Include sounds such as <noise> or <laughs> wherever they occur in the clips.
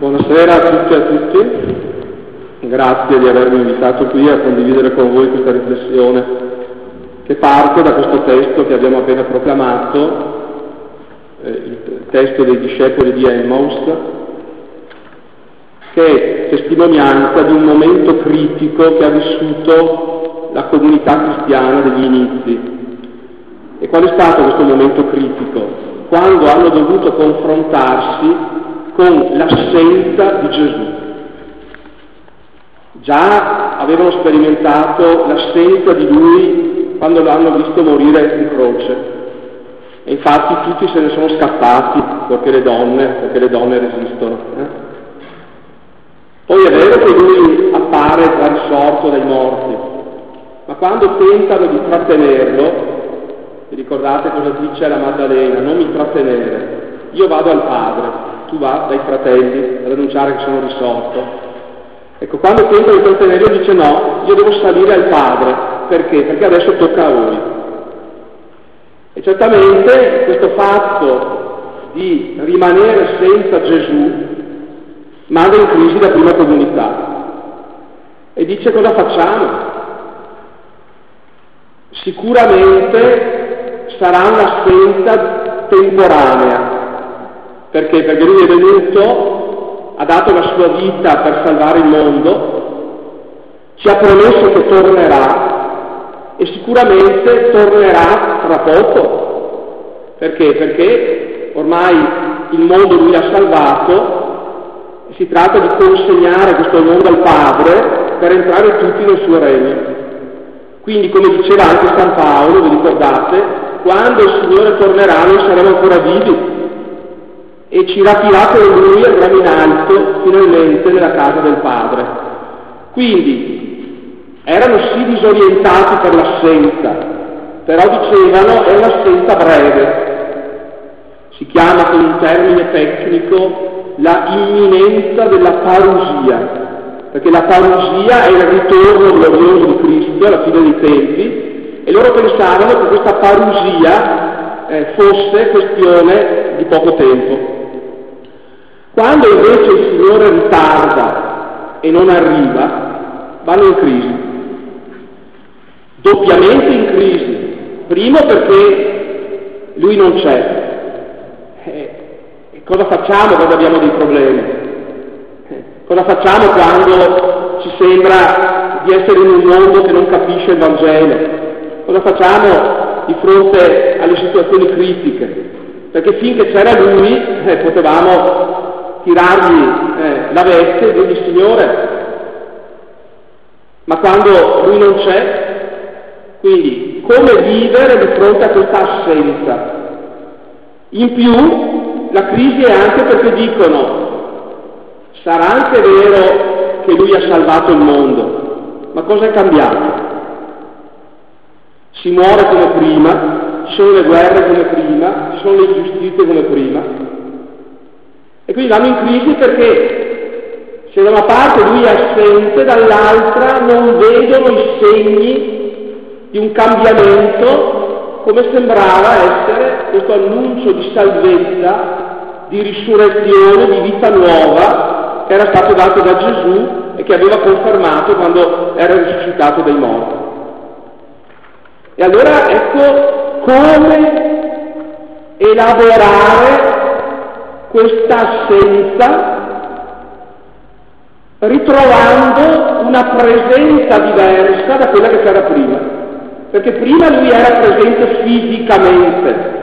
Buonasera a tutti e a tutti, grazie di avermi invitato qui a condividere con voi questa riflessione che parte da questo testo che abbiamo appena proclamato, eh, il testo dei discepoli di Emmaus, che è testimonianza di un momento critico che ha vissuto la comunità cristiana degli inizi. E qual è stato questo momento critico? Quando hanno dovuto confrontarsi con l'assenza di Gesù. Già avevano sperimentato l'assenza di Lui quando l'hanno visto morire in croce. E infatti tutti se ne sono scappati perché le donne, perché le donne resistono. Eh? Poi è vero che Lui appare risorto dai morti, ma quando tentano di trattenerlo, vi ricordate cosa dice la Maddalena? Non mi trattenere, io vado al Padre tu va dai fratelli ad annunciare che sono risorto. Ecco, quando tenta di trattenerlo dice no, io devo salire al Padre. Perché? Perché adesso tocca a voi. E certamente questo fatto di rimanere senza Gesù manda in crisi la prima comunità. E dice cosa facciamo? Sicuramente sarà un'assenza temporanea, perché? Perché lui è venuto, ha dato la sua vita per salvare il mondo, ci ha promesso che tornerà e sicuramente tornerà tra poco. Perché? Perché ormai il mondo lui ha salvato si tratta di consegnare questo mondo al Padre per entrare tutti nel suo regno. Quindi, come diceva anche San Paolo, vi ricordate, quando il Signore tornerà noi saremo ancora vivi, e ci rapirà con lui e andrà in alto finalmente nella casa del Padre. Quindi erano sì disorientati per l'assenza, però dicevano è un'assenza breve. Si chiama con un termine tecnico la imminenza della parusia, perché la parusia è il ritorno glorioso di Cristo alla fine dei tempi e loro pensavano che questa parusia eh, fosse questione di poco tempo. Quando invece il Signore ritarda e non arriva, vanno in crisi. Doppiamente in crisi. Primo perché Lui non c'è. Eh, e cosa facciamo quando abbiamo dei problemi? Eh, cosa facciamo quando ci sembra di essere in un mondo che non capisce il Vangelo? Cosa facciamo di fronte alle situazioni critiche? Perché finché c'era Lui eh, potevamo tirargli eh, la veste e dirgli Signore, ma quando lui non c'è, quindi come vivere di fronte a questa assenza? In più la crisi è anche perché dicono, sarà anche vero che lui ha salvato il mondo, ma cosa è cambiato? Si muore come prima, ci sono le guerre come prima, ci sono le ingiustizie come prima, e quindi vanno in crisi perché se da una parte lui è assente, dall'altra non vedono i segni di un cambiamento come sembrava essere questo annuncio di salvezza, di risurrezione, di vita nuova che era stato dato da Gesù e che aveva confermato quando era risuscitato dai morti. E allora ecco come elaborare questa assenza ritrovando una presenza diversa da quella che c'era prima, perché prima lui era presente fisicamente,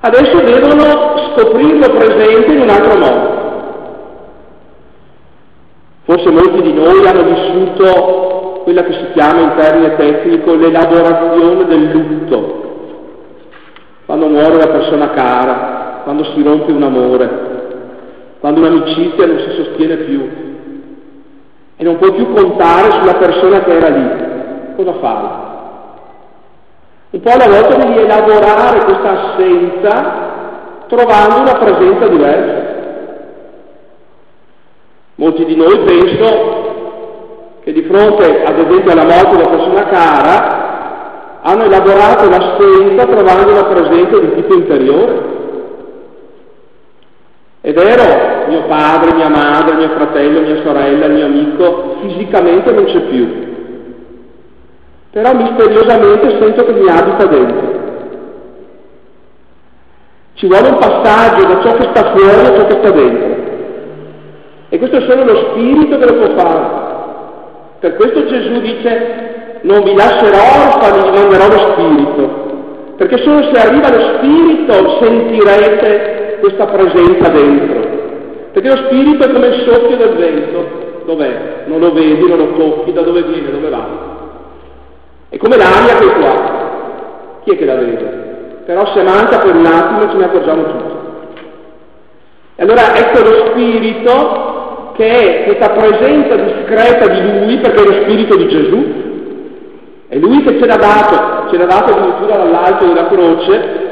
adesso devono scoprirlo presente in un altro modo. Forse molti di noi hanno vissuto quella che si chiama in termine tecnico l'elaborazione del lutto, quando muore una persona cara, quando si rompe un amore, quando un'amicizia non si sostiene più e non puoi più contare sulla persona che era lì. Cosa fai? Un po' alla volta devi elaborare questa assenza trovando una presenza diversa. Molti di noi penso che di fronte ad esempio alla morte di una persona cara hanno elaborato l'assenza trovando una presenza di tipo interiore. È vero, mio padre, mia madre, mio fratello, mia sorella, mio amico, fisicamente non c'è più. Però misteriosamente sento che mi abita dentro. Ci vuole un passaggio da ciò che sta fuori a ciò che sta dentro. E questo è solo lo spirito che lo può fare. Per questo Gesù dice non vi lascerò orfani, vi manderò lo spirito. Perché solo se arriva lo spirito sentirete questa presenza dentro. Perché lo spirito è come il soffio del vento. Dov'è? Non lo vedi, non lo tocchi, da dove viene, dove va. È come l'aria che è qua. Chi è che la vede? Però se manca per un attimo ce ne accorgiamo tutti. E allora ecco lo spirito che è questa presenza discreta di lui, perché è lo spirito di Gesù, è lui che ce l'ha dato, ce l'ha dato addirittura dall'alto della croce.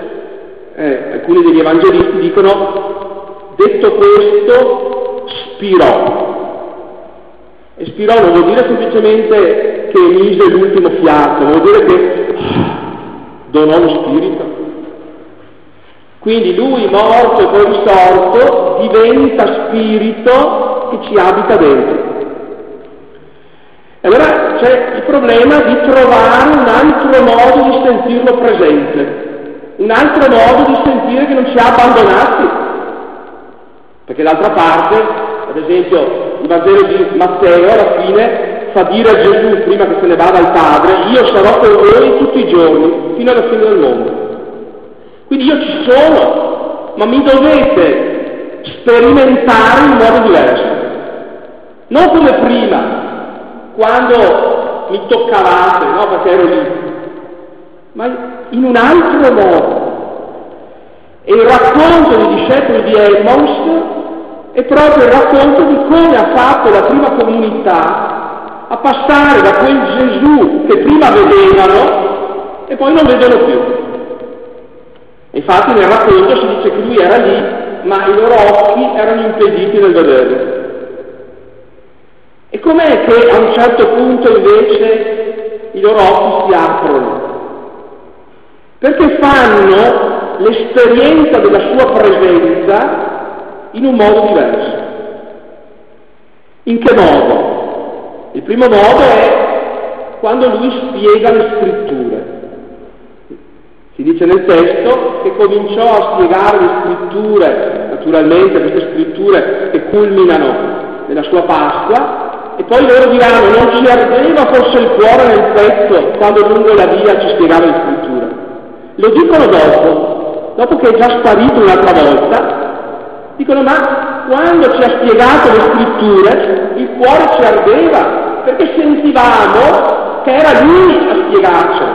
Eh, alcuni degli evangelisti dicono, detto questo, spirò. E spirò non vuol dire semplicemente che emise l'ultimo fiato, vuol dire che donò lo spirito. Quindi lui morto e poi risorto diventa spirito che ci abita dentro. E allora c'è il problema di trovare un altro modo di sentirlo presente, un altro modo di sentire che non ci ha abbandonati. Perché d'altra parte, ad esempio, il Vangelo di Matteo alla fine fa dire a Gesù, prima che se ne vada al Padre, io sarò con voi tutti i giorni, fino alla fine del mondo. Quindi io ci sono, ma mi dovete sperimentare in modo diverso. Non come prima, quando mi toccavate, no, perché ero lì, ma in un altro modo. E il racconto dei discepoli di Emmons è proprio il racconto di come ha fatto la prima comunità a passare da quel Gesù che prima vedevano e poi non vedono più. Infatti nel racconto si dice che lui era lì, ma i loro occhi erano impediti nel vederlo. E com'è che a un certo punto invece i loro occhi si aprono? Perché fanno l'esperienza della sua presenza in un modo diverso. In che modo? Il primo modo è quando lui spiega le scritture. Si dice nel testo che cominciò a spiegare le scritture, naturalmente queste scritture che culminano nella sua Pasqua, e poi loro diranno, non ci ardeva forse il cuore nel petto quando lungo la via ci spiegava le scritture. Lo dicono dopo, dopo che è già sparito un'altra volta, dicono ma quando ci ha spiegato le scritture il cuore ci ardeva perché sentivamo che era lui a spiegarcelo.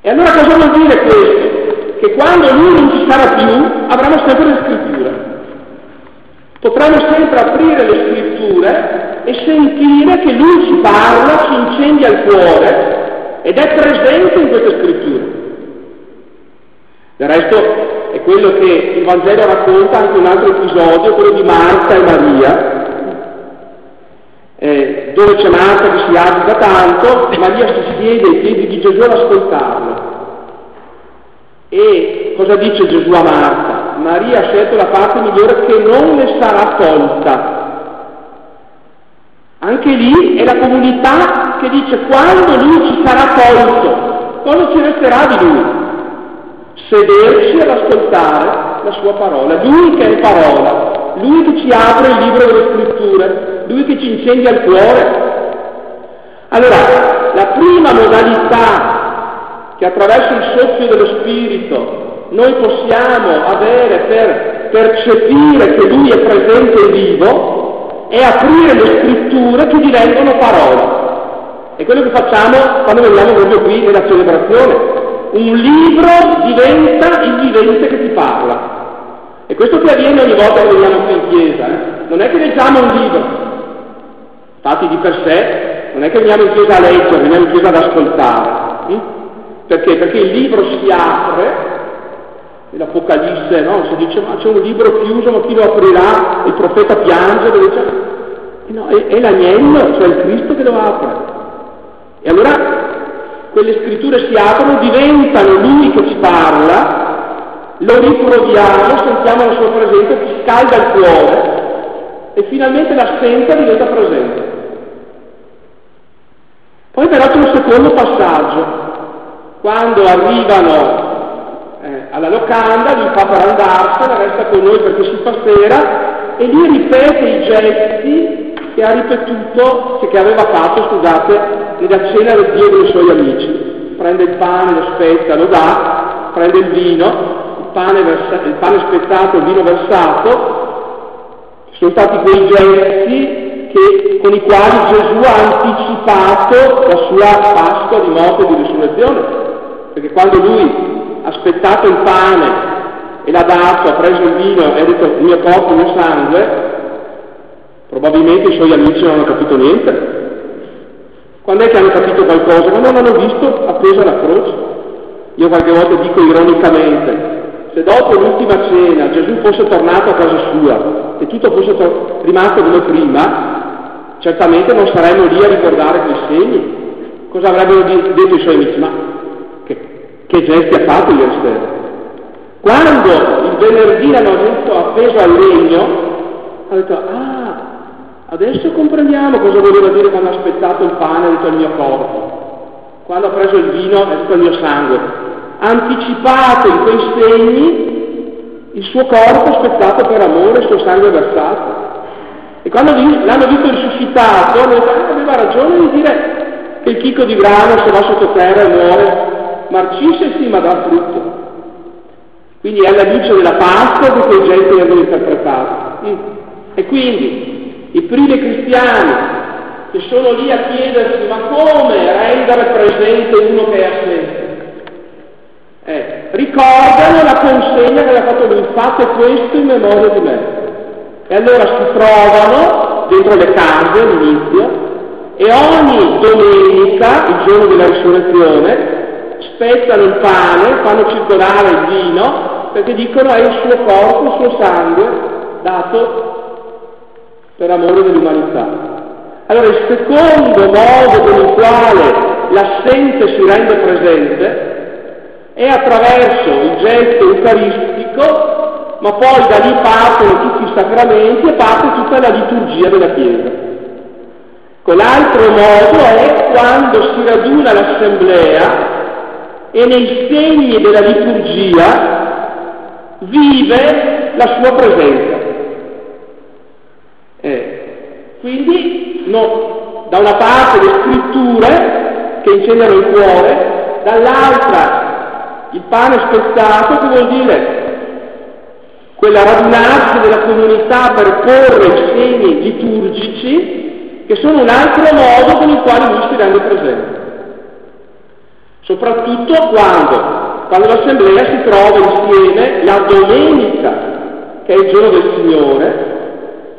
E allora cosa vuol dire questo? Che quando lui non ci sarà più avremo sempre le scritture. Potremo sempre aprire le scritture e sentire che lui ci parla, ci incendia il cuore ed è presente in queste scritture. Del resto è quello che il Vangelo racconta anche un altro episodio, quello di Marta e Maria, eh, dove c'è Marta che si agita tanto, Maria si siede ai piedi di Gesù ad ascoltarlo. E cosa dice Gesù a Marta? Maria ha scelto la parte migliore che non le sarà tolta. Anche lì è la comunità che dice quando lui ci sarà tolto, cosa ci resterà di lui? Sederci ad ascoltare la sua parola, lui che è parola, lui che ci apre il libro delle scritture, lui che ci incendia il cuore. Allora, la prima modalità che attraverso il soffio dello Spirito noi possiamo avere per percepire che Lui è presente e vivo è aprire le scritture che diventano parola. È quello che facciamo quando veniamo proprio qui nella celebrazione. Un libro diventa il vivente che ti parla. E questo che avviene ogni volta che veniamo qui in chiesa. Eh? Non è che leggiamo un libro, infatti di per sé, non è che veniamo in chiesa a leggere, veniamo in chiesa ad ascoltare. Hm? Perché? Perché il libro si apre l'Apocalisse, no? Si dice ma c'è un libro chiuso, ma chi lo aprirà? Il profeta piange, dove c'è? No, è, è l'agnello, cioè il Cristo che lo apre. E allora quelle scritture si aprono, diventano lui che ci parla lo ritroviamo, sentiamo la sua presenza, ci scalda il cuore e finalmente l'assenza diventa presente. Poi c'è un secondo passaggio, quando arrivano eh, alla locanda, lui fa per andarsene, resta con noi perché si fa sera e lì ripete i gesti che ha ripetuto, che aveva fatto, scusate, nella cena del Dio dei suoi amici. Prende il pane, lo spezza, lo dà, prende il vino, il pane, versa, il pane spezzato, il vino versato, sono stati quei gesti che, con i quali Gesù ha anticipato la sua Pasqua di morte e di risurrezione, perché quando lui ha aspettato il pane e l'ha dato, ha preso il vino e ha detto il mio corpo, il mio sangue, probabilmente i suoi amici non hanno capito niente. Quando è che hanno capito qualcosa? Quando non hanno visto appesa la croce. Io qualche volta dico ironicamente, se dopo l'ultima cena Gesù fosse tornato a casa sua e tutto fosse to- rimasto come prima, certamente non saremmo lì a ricordare quei segni. Cosa avrebbero detto i suoi amici? Ma che, che gesti ha fatto ieri sera? Quando il venerdì l'hanno detto appeso al legno, ha detto, ah, adesso comprendiamo cosa voleva dire quando ha aspettato il pane ha detto il mio corpo. Quando ha preso il vino ha detto il mio sangue. Ha anticipato in quei segni il suo corpo aspettato per amore, il suo sangue versato. E quando l'hanno visto risuscitato, aveva ragione di dire che il chicco di grano se va sotto terra e muore, marcisce ma dà frutto. Quindi è alla luce della Pasqua che quei gesti vengono interpretati. Mm. E quindi i primi cristiani che sono lì a chiedersi ma come rendere presente uno che è assente? Eh, ricordano la consegna che aveva fatto lui, fate questo in memoria di me. E allora si trovano dentro le case all'inizio e ogni domenica, il giorno della risurrezione, spezzano il pane, fanno circolare il vino, perché dicono è il suo corpo, il suo sangue dato per amore dell'umanità. Allora il secondo modo con il quale l'assente si rende presente è attraverso il gesto eucaristico ma poi da lì partono tutti i sacramenti e parte tutta la liturgia della Chiesa. Quell'altro modo è quando si raduna l'assemblea e nei segni della liturgia vive la sua presenza. Eh, quindi no, da una parte le scritture che incendiano il cuore, dall'altra il pane spezzato che vuol dire quella radunarsi della comunità per porre i segni liturgici, che sono un altro modo con il quale lui si rende presente. Soprattutto quando, quando l'assemblea si trova insieme la domenica, che è il giorno del Signore,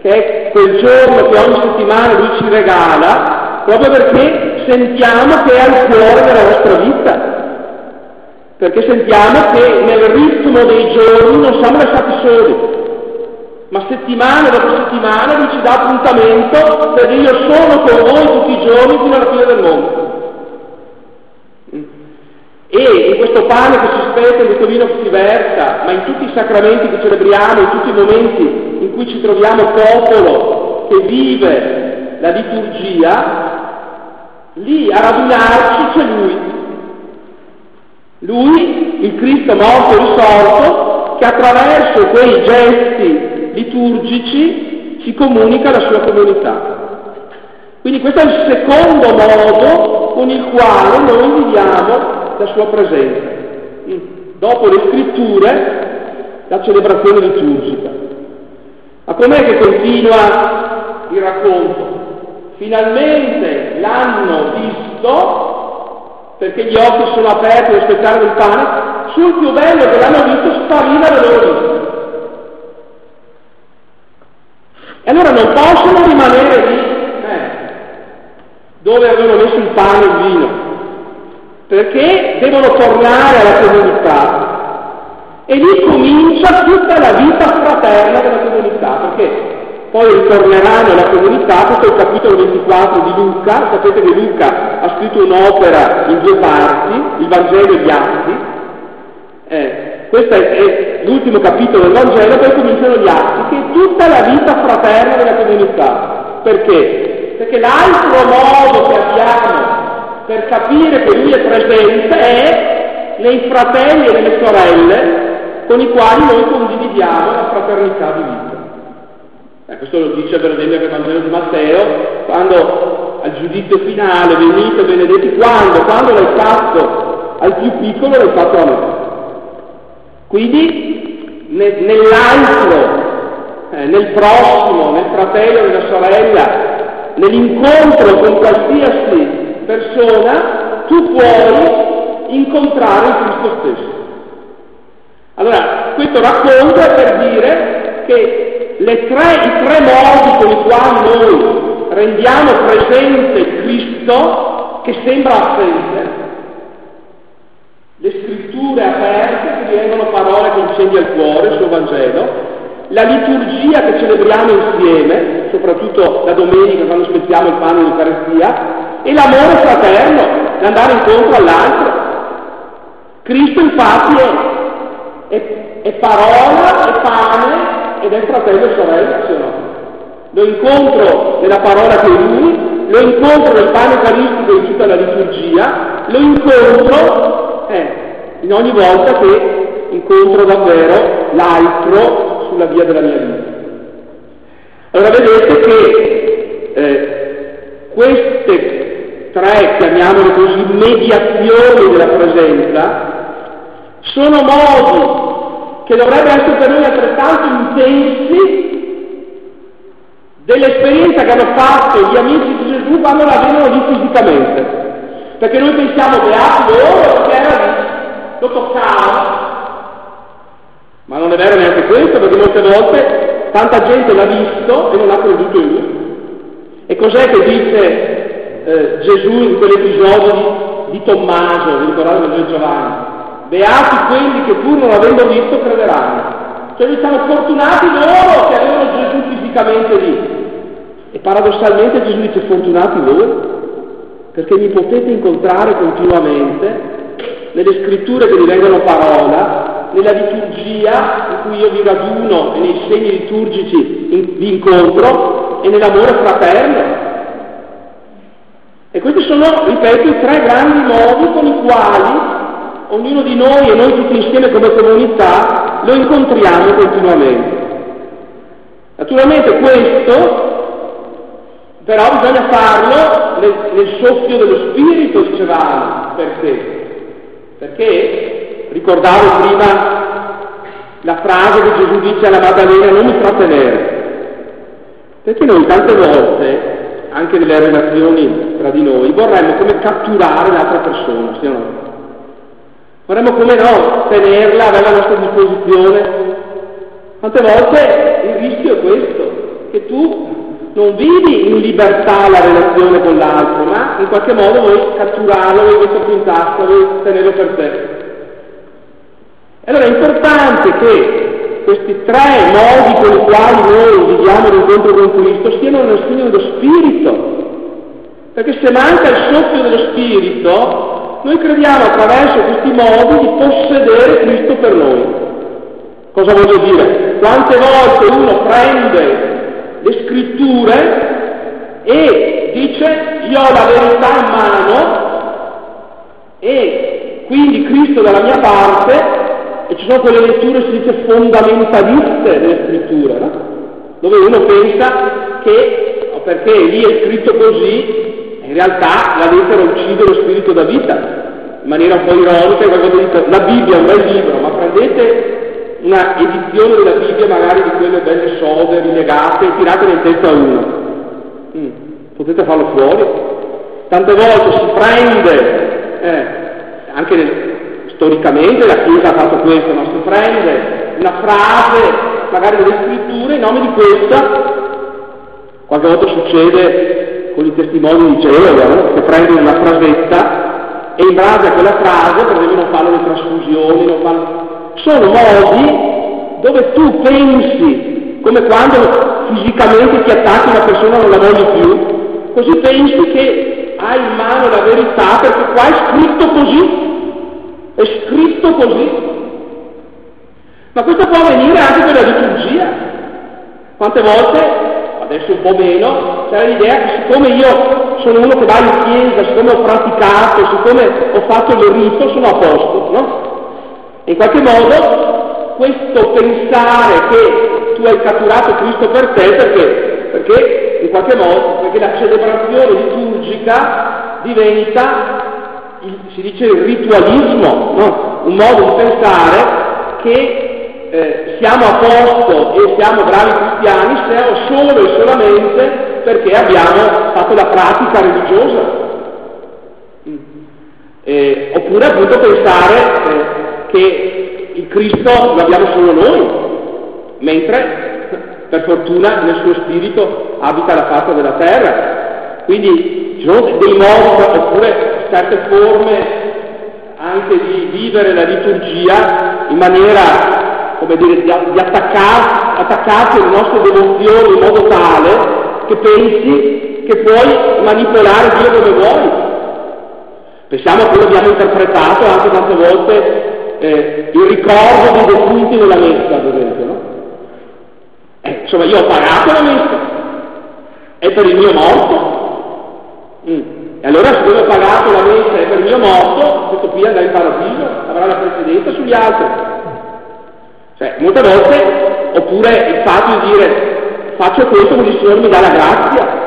che è quel giorno che ogni settimana lui ci regala, proprio perché sentiamo che è al cuore della nostra vita perché sentiamo che nel ritmo dei giorni non siamo lasciati soli, ma settimana dopo settimana lui ci dà appuntamento perché io sono con voi tutti i giorni fino alla fine del mondo. E in questo pane che si spezza, in questo vino che si versa, ma in tutti i sacramenti che celebriamo, in tutti i momenti cui ci troviamo popolo che vive la liturgia, lì a radunarci c'è Lui, lui, il Cristo morto e risorto, che attraverso quei gesti liturgici ci comunica la sua comunità. Quindi questo è il secondo modo con il quale noi viviamo la sua presenza. Dopo le scritture, la celebrazione liturgica. Ma com'è che continua il racconto? Finalmente l'hanno visto perché gli occhi sono aperti allo spettacolo del pane, sul più bello che l'hanno visto spariva la loro vista. E allora non possono rimanere lì, eh, dove avevano messo il pane e il vino, perché devono tornare alla comunità. E lì comincia tutta la vita fraterna della comunità, perché poi ritorneranno alla comunità, questo è il capitolo 24 di Luca, sapete che Luca ha scritto un'opera in due parti, il Vangelo e gli Atti, eh, questa è, è l'ultimo capitolo del Vangelo, poi cominciano gli atti, che è tutta la vita fraterna della comunità. Perché? Perché l'altro modo che abbiamo per capire che lui è presente è nei fratelli e nelle sorelle con i quali noi condividiamo la fraternità di vita. Eh, questo lo dice per esempio il Vangelo di Matteo, quando al giudizio finale venite benedetti, quando? Quando l'hai fatto al più piccolo l'hai fatto a me. Quindi ne, nell'altro, eh, nel prossimo, nel fratello, nella sorella, nell'incontro con qualsiasi persona, tu puoi incontrare Cristo stesso. Allora, questo racconto è per dire che tre, i tre modi con i quali noi rendiamo presente Cristo, che sembra assente, le scritture aperte che divengono parole che incendia il cuore, il suo Vangelo, la liturgia che celebriamo insieme, soprattutto la domenica quando spezziamo il pane in Eucaristia, e l'amore fraterno, l'andare incontro all'altro. Cristo infatti è, è, è parola, è pane ed è fratello e sorella, se no? Lo incontro nella parola è lui, lo incontro nel pane eucaristico in tutta la liturgia, lo incontro eh, in ogni volta che incontro davvero l'altro sulla via della mia vita. Allora vedete che eh, queste tre, chiamiamole così, mediazioni della presenza, sono modi che dovrebbero essere per noi altrettanto intensi dell'esperienza che hanno fatto gli amici di Gesù quando la vedono lì fisicamente. Perché noi pensiamo beati loro perché era lì, lo toccavano. Ma non è vero neanche questo, perché molte volte tanta gente l'ha visto e non ha creduto in lui. E cos'è che dice eh, Gesù in quell'episodio di, di Tommaso, vi ricordate di Giovanni? Beati quelli che pur non avendo visto crederanno. Cioè noi siamo fortunati loro che avevano Gesù fisicamente lì. E paradossalmente Gesù dice fortunati voi, perché mi potete incontrare continuamente nelle scritture che divengono parola, nella liturgia in cui io vi raduno e nei segni liturgici in, vi incontro e nell'amore fraterno. E questi sono, ripeto, i tre grandi modi con i quali ognuno di noi e noi tutti insieme come comunità lo incontriamo continuamente. Naturalmente questo però bisogna farlo nel, nel soffio dello spirito, dicevamo, perché? Perché ricordavo prima la frase che Gesù dice alla Maddalena non mi trattenere. Perché noi tante volte, anche nelle relazioni tra di noi, vorremmo come catturare l'altra persona, sì no? Vorremmo come no tenerla, averla a nostra disposizione. Tante volte il rischio è questo, che tu non vivi in libertà la relazione con l'altro, ma in qualche modo vuoi catturarlo, vuoi metterlo in tasca, vuoi tenerlo per te. Allora è importante che questi tre modi con i quali noi viviamo l'incontro con Cristo siano nel segno dello Spirito. Perché se manca il soffio dello Spirito, noi crediamo attraverso questi modi di possedere Cristo per noi. Cosa voglio dire? Quante volte uno prende le scritture e dice io ho la verità in mano e quindi Cristo dalla mia parte e ci sono quelle letture, si dice, fondamentaliste delle scritture, no? dove uno pensa che perché lì è scritto così, in realtà la lettera uccide lo spirito da vita, in maniera un po' ironica, dice, la Bibbia è un bel libro, ma prendete una edizione della Bibbia magari di quelle belle sode, rilegate, e tirate in testa uno. Mm, potete farlo fuori. Tante volte si prende, eh, anche nel, storicamente la Chiesa ha fatto questo, ma si prende una frase, magari delle scritture, in nome di questa, qualche volta succede con i testimoni di Geova, che prendono una frasetta e in base a quella frase, per esempio non fanno le trasfusioni, non fanno sono modi dove tu pensi, come quando fisicamente ti attacchi una persona non la voglio più, così pensi che hai in mano la verità perché qua è scritto così, è scritto così. Ma questo può avvenire anche per la liturgia. Quante volte, adesso un po' meno, c'è l'idea che siccome io sono uno che va in chiesa, siccome ho praticato, siccome ho fatto il rito, sono a posto, no? E in qualche modo questo pensare che tu hai catturato Cristo per te perché, perché in qualche modo, perché la celebrazione liturgica diventa, il, si dice, il ritualismo, no? un modo di pensare che eh, siamo a posto e siamo bravi cristiani solo e solamente perché abbiamo fatto la pratica religiosa. Mm. Eh, oppure appunto pensare eh, che il Cristo lo abbiamo solo noi, mentre per fortuna nel suo spirito abita la faccia della terra. Quindi ci sono dei modi oppure certe forme anche di vivere la liturgia in maniera come dire, di, attaccar, attaccarti alle nostre devozioni in modo tale che pensi che puoi manipolare Dio come vuoi. Pensiamo a che abbiamo interpretato anche tante volte eh, il ricordo dei defunti nella messa, ad esempio. No? Eh, insomma, io ho pagato la messa, è per il mio morto. Mm. E allora se io ho pagato la messa è per il mio morto, questo qui andrà in paradiso, avrà la precedenza sugli altri. Cioè, molte volte, oppure il fatto di dire faccio questo così il Signore mi dà la grazia.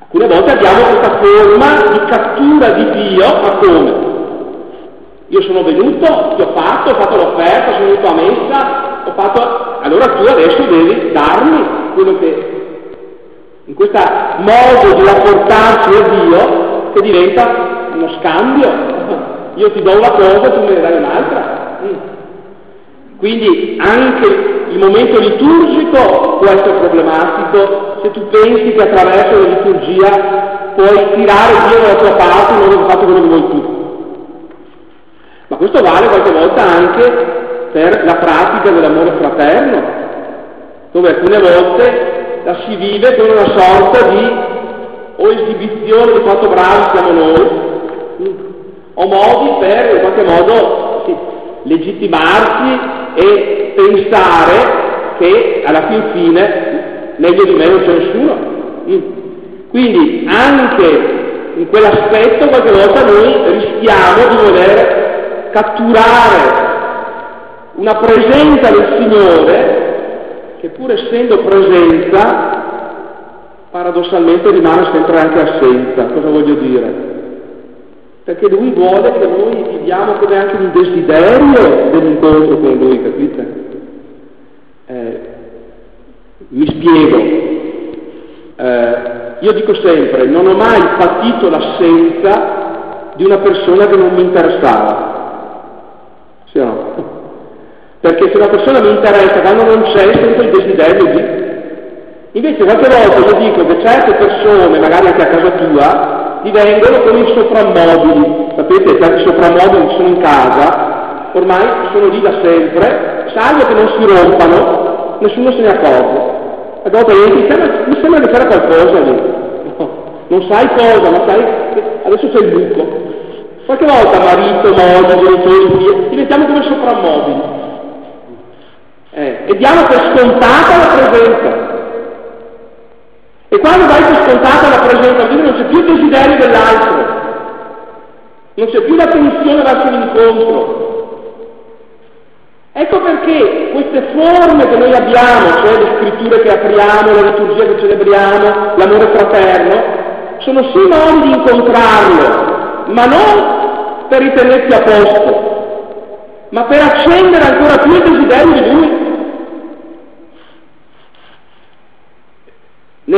Alcune volte abbiamo questa forma di cattura di Dio, ma come? Io sono venuto, ti ho fatto, ho fatto l'offerta, sono venuto a messa, ho fatto... Allora tu adesso devi darmi quello che... In questo modo di rapportarsi a Dio che diventa uno scambio. <laughs> Io ti do una cosa, tu me ne dai un'altra. Mm. Quindi anche il momento liturgico può essere problematico se tu pensi che attraverso la liturgia puoi tirare Dio dalla tua parte in modo che faccia quello che vuoi tu. Ma questo vale qualche volta anche per la pratica dell'amore fraterno, dove alcune volte la si vive con una sorta di o esibizione di quanto bravi siamo noi, o modi per in qualche modo sì, legittimarsi e pensare che alla fin fine meglio di me non c'è nessuno. Quindi anche in quell'aspetto qualche volta noi rischiamo di voler catturare una presenza del Signore che pur essendo presenza paradossalmente rimane sempre anche assenza. Cosa voglio dire? Perché lui vuole che noi viviamo come anche un desiderio dell'incontro con lui, capite? Eh, mi spiego. Eh, io dico sempre, non ho mai patito l'assenza di una persona che non mi interessava. Sì o no? Perché se una persona mi interessa, quando non c'è, sento il desiderio di... Invece qualche volta io dico che certe persone, magari anche a casa tua, divengono come i soprammobili. Sapete, questi soprammobili sono in casa, ormai sono lì da sempre, salvo che non si rompano, nessuno se ne accorge. Volte mi sembra, mi sembra che c'era qualcosa lì. No, non sai cosa, ma sai che adesso c'è il buco. Qualche volta marito, moglie, genitori, diventiamo come soprammobili. Eh, e diamo per scontata la presenza. E quando vai per scontata la presenza di Dio non c'è più il desiderio dell'altro, non c'è più la tensione verso l'incontro. Ecco perché queste forme che noi abbiamo, cioè le scritture che apriamo, la liturgia che celebriamo, l'amore fraterno, sono sì modi di incontrarlo, ma non per ritenersi a posto, ma per accendere ancora più il desiderio di Lui.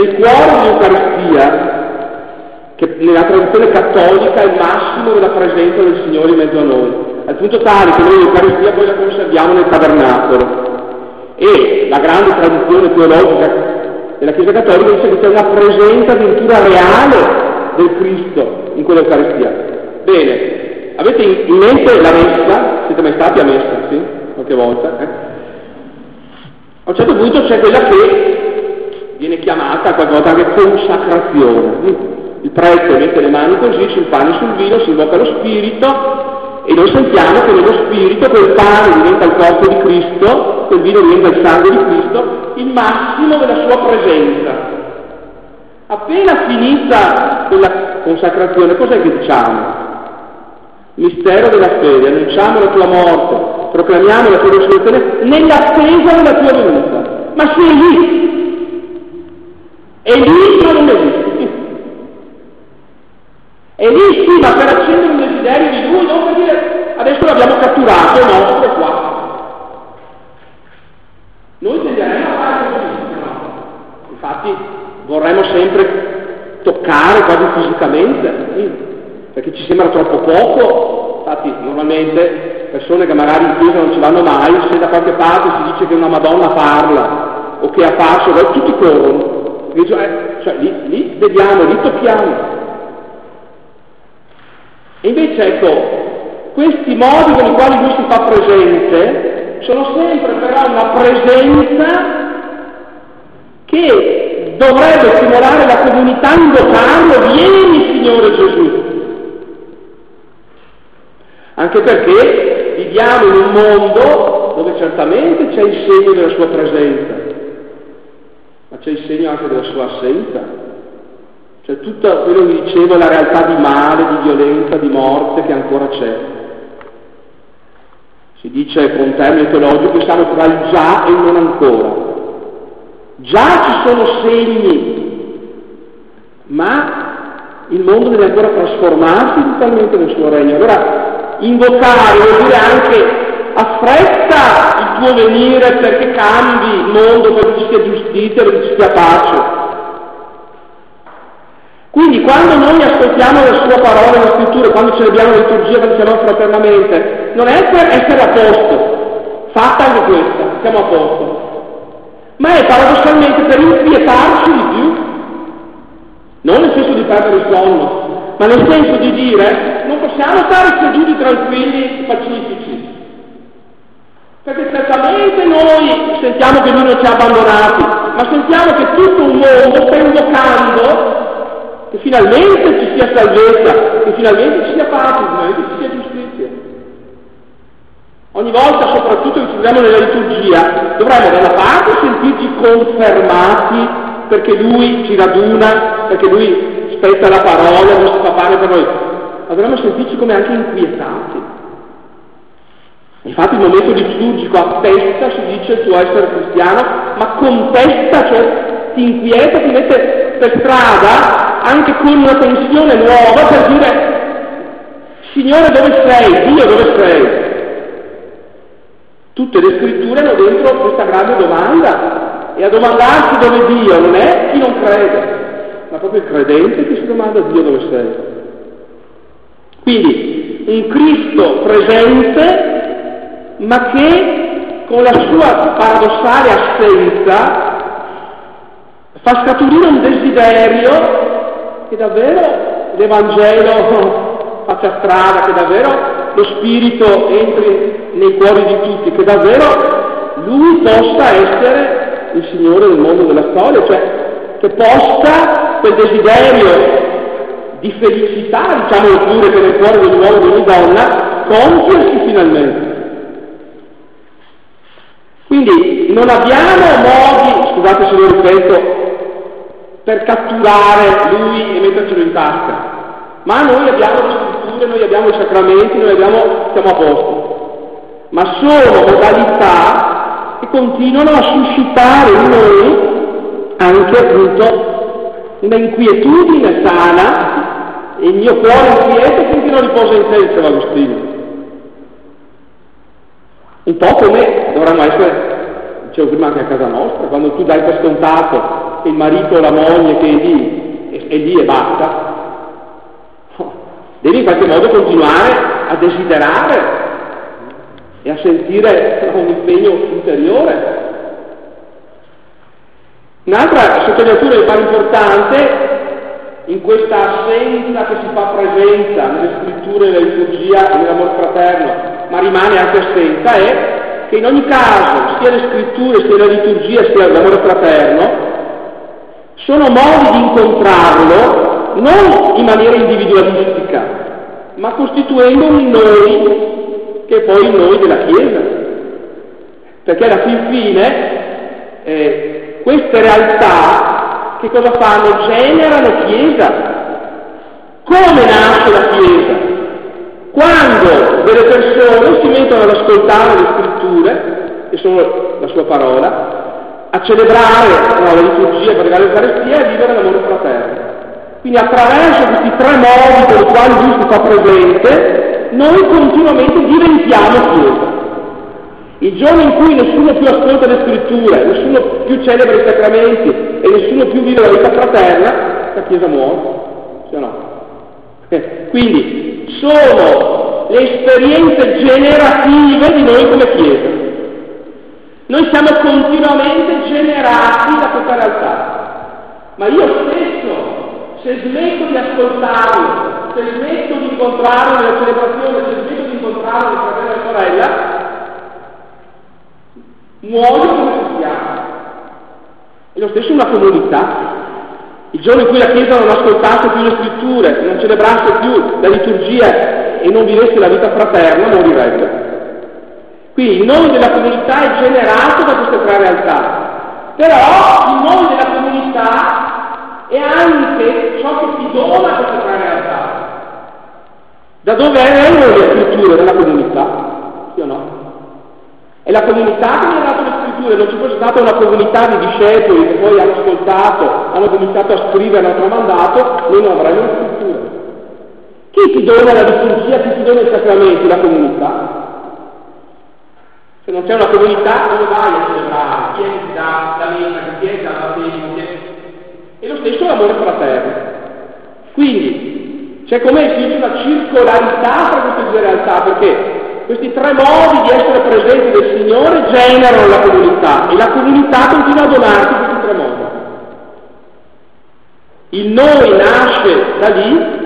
Nel cuore dell'Eucaristia, che nella tradizione cattolica è il massimo della presenza del Signore in mezzo a noi, al punto tale che noi l'Eucaristia poi la conserviamo nel tabernacolo. E la grande tradizione teologica della Chiesa Cattolica dice che c'è una presenza addirittura reale del Cristo in quell'Eucaristia. Bene, avete in mente la messa? Siete mai stati a messa, sì? Qualche volta? Eh? A un certo punto c'è quella che viene chiamata qualcosa anche consacrazione. Il prete mette le mani così sul pane e sul vino, si invoca lo spirito E noi sentiamo che nello spirito quel pane diventa il corpo di Cristo, quel vino diventa il sangue di Cristo, il massimo della sua presenza. Appena finita quella consacrazione, cos'è che diciamo? Mistero della fede, annunciamo la tua morte, proclamiamo la tua risurrezione nell'attesa della tua venuta. Ma sei lì, ma non esisti. È lì sì, ma per accendere un desiderio di lui, non per dire adesso l'abbiamo catturato, no, è qua. Noi tenderemo a fare così, no. Infatti vorremmo sempre toccare quasi fisicamente, perché ci sembra troppo poco, infatti normalmente persone che magari in chiesa non ci vanno mai, se da qualche parte si dice che una Madonna parla o che è apparso, tutti corrono, cioè, cioè lì, lì vediamo, lì tocchiamo. E invece ecco, questi modi con i quali lui si fa presente sono sempre però una presenza che dovrebbe stimolare la comunità invocando, vieni Signore Gesù. Anche perché viviamo in un mondo dove certamente c'è il segno della sua presenza, ma c'è il segno anche della sua assenza. Cioè tutto quello che dicevo, la realtà di male, di violenza, di morte che ancora c'è. Si dice con un termine teologico che siamo tra il già e il non ancora. Già ci sono segni, ma il mondo deve ancora trasformarsi totalmente nel suo regno. Allora Invocare vuol dire anche affretta tuo venire perché cambi il mondo, perché ci sia giustizia, perché ci sia pace. Quindi quando noi ascoltiamo la sua parola, la scrittura, quando celebriamo la liturgia, quando siamo fraternamente, non è per essere a posto, fatta anche questa, siamo a posto, ma è paradossalmente per inquietarci di più, non nel senso di perdere il sonno, ma nel senso di dire non possiamo stare seduti tranquilli, pacifici, perché certamente noi sentiamo che lui non ci ha abbandonati, ma sentiamo che tutto un mondo sta invocando che finalmente ci sia salvezza, che finalmente ci sia pace, che finalmente ci sia giustizia. Ogni volta, soprattutto che ci troviamo nella liturgia, dovremmo da una parte sentirci confermati perché lui ci raduna, perché lui spetta la parola, si fa fare per noi, ma dovremmo sentirci come anche inquietati. Infatti il momento liturgico attesta, si dice, il tuo essere cristiano, ma contesta, cioè ti inquieta, ti mette per strada anche con una tensione nuova per dire Signore dove sei? Dio dove sei? Tutte le scritture hanno dentro questa grande domanda e a domandarsi dove Dio non è chi non crede, ma proprio il credente che si domanda Dio dove sei. Quindi un Cristo presente, ma che con la sua paradossale assenza fa scaturire un desiderio che davvero l'Evangelo <laughs> faccia strada, che davvero lo Spirito entri nei cuori di tutti, che davvero Lui possa essere il Signore del mondo della storia, cioè che possa quel desiderio di felicità, diciamo pure che nel cuore dell'uomo e di ogni donna, compiersi finalmente. Quindi non abbiamo modi, scusate se lo ripeto, per catturare lui e mettercelo in tasca, ma noi abbiamo le scritture, noi abbiamo i sacramenti, noi abbiamo, siamo a posto. Ma sono modalità che continuano a suscitare in noi anche appunto una inquietudine sana e il mio cuore inquieto finché non riposa in te, diceva Agostino. Un po' come dovremmo essere, dicevo prima anche a casa nostra, quando tu dai per scontato che il marito o la moglie che è lì, è, lì e basta, devi in qualche modo continuare a desiderare e a sentire un impegno ulteriore Un'altra sottolineatura mi pare importante in questa assenza che si fa presenza nelle scritture della liturgia e nell'amore fraterno, ma rimane anche assenza, è che in ogni caso, sia le scritture, sia la liturgia, sia l'amore fraterno, sono modi di incontrarlo non in maniera individualistica, ma costituendo un noi che è poi il noi della Chiesa. Perché alla fin fine eh, queste realtà che cosa fanno? Generano Chiesa. Come nasce la Chiesa? Quando delle persone si mettono ad ascoltare le scritture, che sono la sua parola, a celebrare no, la liturgia, per l'Eucaristia e a vivere l'amore fraterno. Quindi attraverso questi tre modi per i quali lui si fa presente, noi continuamente diventiamo Chiesa. Il giorno in cui nessuno più ascolta le scritture, nessuno più celebra i sacramenti e nessuno più vive la vita fraterna, la Chiesa muore, o no? <laughs> Quindi sono le esperienze generative di noi come Chiesa. Noi siamo continuamente generati da questa realtà. Ma io stesso se smetto di ascoltarlo, se smetto di incontrarlo nella celebrazione, se smetto di incontrarlo nel fratello e sorella, muoio come cristiano. E lo stesso una comunità. Il giorno in cui la Chiesa non ascoltasse più le scritture, non celebrasse più la liturgia e non vivesse la vita fraterna, morirebbe. Quindi il nome della comunità è generato da queste tre realtà. Però il nome della comunità e anche ciò che ti dona questa tre realtà. Da dove vengono le scritture della comunità? Sì o no? È la comunità che mi ha dato le scritture, non ci fosse stata una comunità di discepoli che poi hanno ascoltato, hanno cominciato a scrivere, hanno tramandato, noi non avremmo le scritture. Chi ti dona la liturgia, chi ti dona i sacramenti? La comunità. Se non c'è una comunità, dove vai a celebrare? Chi è che ti dà la messa, chi è che ti dà la battesimo? E lo stesso l'amore fraterno. Quindi c'è come si dice una circolarità tra queste due realtà, perché questi tre modi di essere presenti del Signore generano la comunità e la comunità continua a donarti questi tre modi. Il noi nasce da lì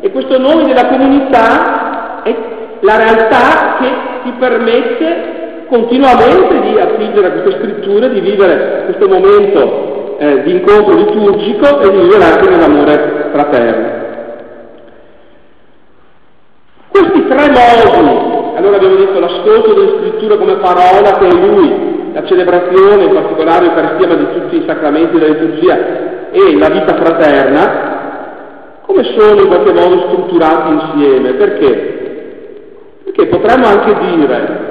e questo noi della comunità è la realtà che ti permette continuamente di affidare a queste scritture, di vivere questo momento eh, di incontro liturgico e di vivere anche nell'amore fraterno. Questi tre modi, allora abbiamo detto l'ascolto delle scritture come parola che è lui, la celebrazione, in particolare l'Eucaristia, ma di tutti i sacramenti della liturgia e la vita fraterna, come sono in qualche modo strutturati insieme? Perché? Perché potremmo anche dire,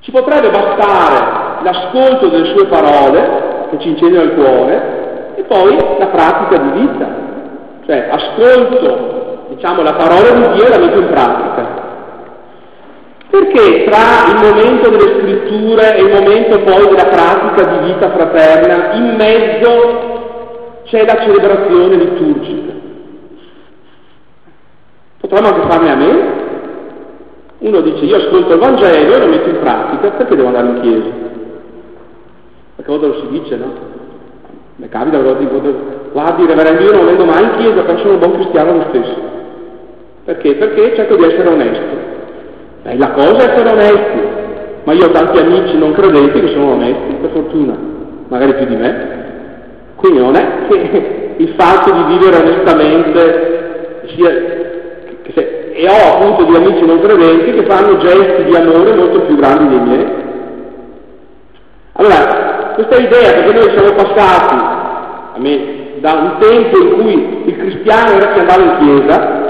ci potrebbe bastare l'ascolto delle sue parole che ci incendia il cuore e poi la pratica di vita, cioè ascolto diciamo, la parola di Dio e la metto in pratica. Perché tra il momento delle scritture e il momento poi della pratica di vita fraterna, in mezzo c'è la celebrazione liturgica? Potremmo anche farne a meno. Uno dice io ascolto il Vangelo e lo metto in pratica, perché devo andare in chiesa? Perché volte lo si dice, no? Mi capita dico, guardi reverendo, io non vengo mai in chiesa, sono un buon cristiano lo stesso. Perché? Perché cerco di essere onesto. E la cosa è essere onesti, ma io ho tanti amici non credenti che sono onesti, per fortuna, magari più di me. Quindi non è che <laughs> il fatto di vivere onestamente sia... Che se, e ho appunto di amici non credenti che fanno gesti di amore molto più grandi dei miei. Allora, questa idea, perché noi siamo passati, a me, da un tempo in cui il cristiano era che andava in chiesa,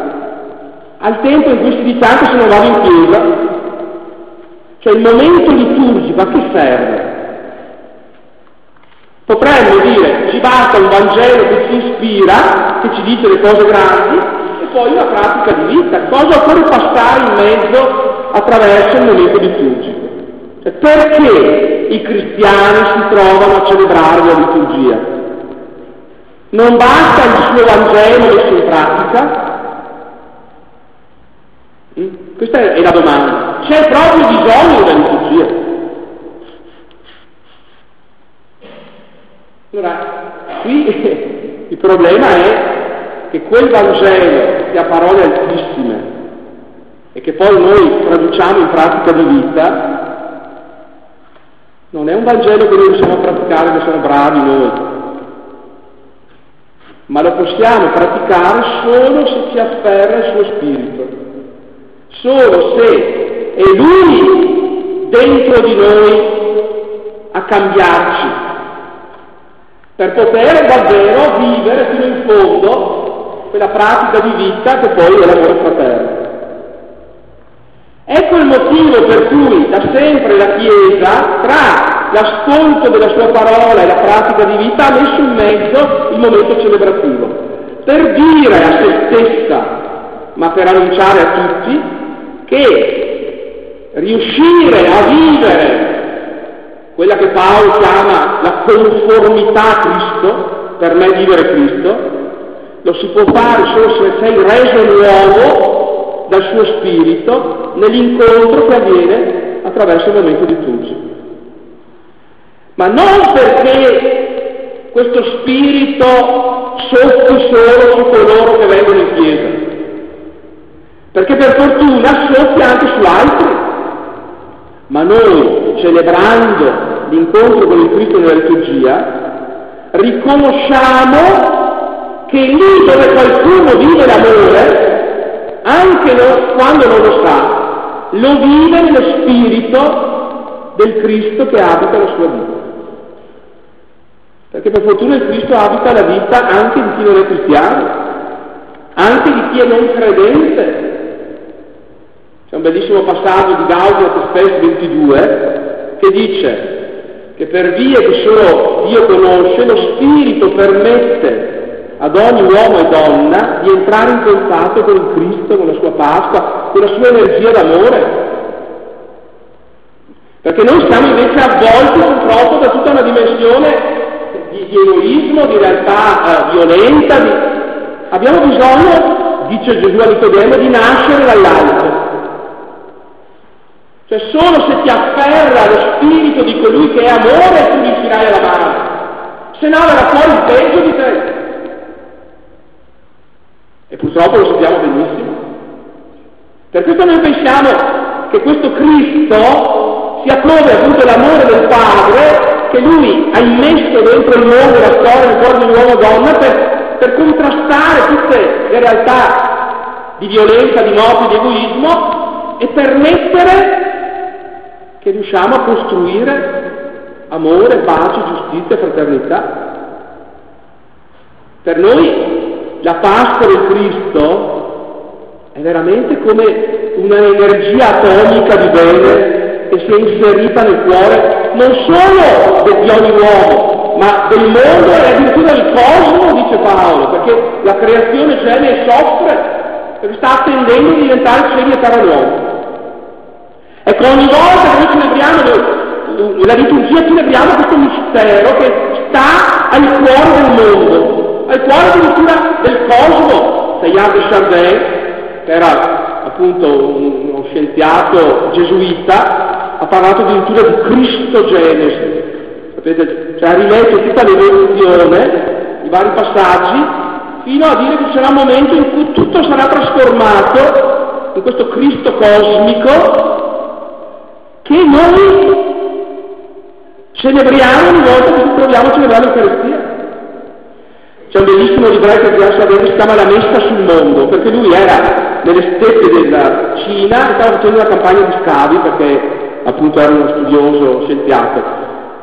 al tempo in cui si dice se non vado in chiesa, cioè il momento liturgico a che serve? Potremmo dire ci basta un Vangelo che ci ispira, che ci dice le cose grandi, e poi una pratica di vita. Cosa occorre passare in mezzo attraverso il momento liturgico? Cioè, perché i cristiani si trovano a celebrare la liturgia? Non basta il suo Vangelo messo in pratica? Questa è la domanda. C'è proprio bisogno della liturgia. Allora, qui <laughs> il problema è che quel Vangelo che ha parole altissime e che poi noi traduciamo in pratica di vita, non è un Vangelo che noi riusciamo a praticare, che sono bravi noi, ma lo possiamo praticare solo se ci afferra il suo spirito, solo se è lui dentro di noi a cambiarci, per poter davvero vivere fino in fondo quella pratica di vita che poi è l'amore fraterno. Ecco il motivo per cui da sempre la Chiesa, tra l'ascolto della sua parola e la pratica di vita, ha messo in mezzo il momento celebrativo, per dire a se stessa, ma per annunciare a tutti, che riuscire a vivere quella che Paolo chiama la conformità a Cristo, per me vivere Cristo, lo si può fare solo se sei reso nuovo dal suo spirito nell'incontro che avviene attraverso il momento di Tuzzi. Ma non perché questo spirito soffi solo su coloro che vengono in chiesa, perché per fortuna soffia anche su altri, ma noi celebrando l'incontro con il Cristo nella liturgia, riconosciamo che lì dove qualcuno vive l'amore, anche lo, quando non lo sa, lo vive nello spirito del Cristo che abita la sua vita. Perché per fortuna il Cristo abita la vita anche di chi non è cristiano, anche di chi è non credente. C'è un bellissimo passaggio di Gaudio Spes 22 che dice che per vie che solo Dio conosce, lo Spirito permette ad ogni uomo e donna di entrare in contatto con Cristo, con la sua Pasqua, con la sua energia d'amore. Perché noi siamo invece avvolti purtroppo da tutta una dimensione di, di egoismo, di realtà eh, violenta. Di... Abbiamo bisogno, dice Gesù a Nicodemo, di nascere dall'alto cioè solo se ti afferra lo spirito di colui che è amore tu riuscirai ad amare. Se no verrà fuori il peggio di te. E purtroppo lo sappiamo benissimo. Per questo noi pensiamo che questo Cristo sia come appunto l'amore del Padre che lui ha immesso dentro il mondo la storia del cuore di uomo e donna per, per contrastare tutte le realtà di violenza, di morte, di egoismo e permettere che riusciamo a costruire amore, pace, giustizia, fraternità. Per noi la Pasqua del Cristo è veramente come un'energia atomica di bene che si è inserita nel cuore non solo di ogni uomo, ma del mondo e addirittura del cosmo, dice Paolo, perché la creazione geme e soffre perché sta attendendo di diventare cieli e terra nuova. Ecco, ogni volta che noi celebriamo la liturgia celebriamo questo mistero che sta al cuore del mondo, al cuore addirittura del cosmo. Teilhard de Chardin, che era appunto uno scienziato gesuita, ha parlato addirittura di Cristogenesi. Sapete, cioè ha riletto tutta l'evoluzione, i vari passaggi, fino a dire che ci sarà un momento in cui tutto sarà trasformato in questo Cristo cosmico che noi celebriamo ogni volta che ci troviamo a celebrare l'Eucaristia. C'è un bellissimo libretto di Alsa si chiama La Messa sul mondo, perché lui era nelle steppe della Cina e stava facendo una campagna di scavi, perché appunto era uno studioso scienziato,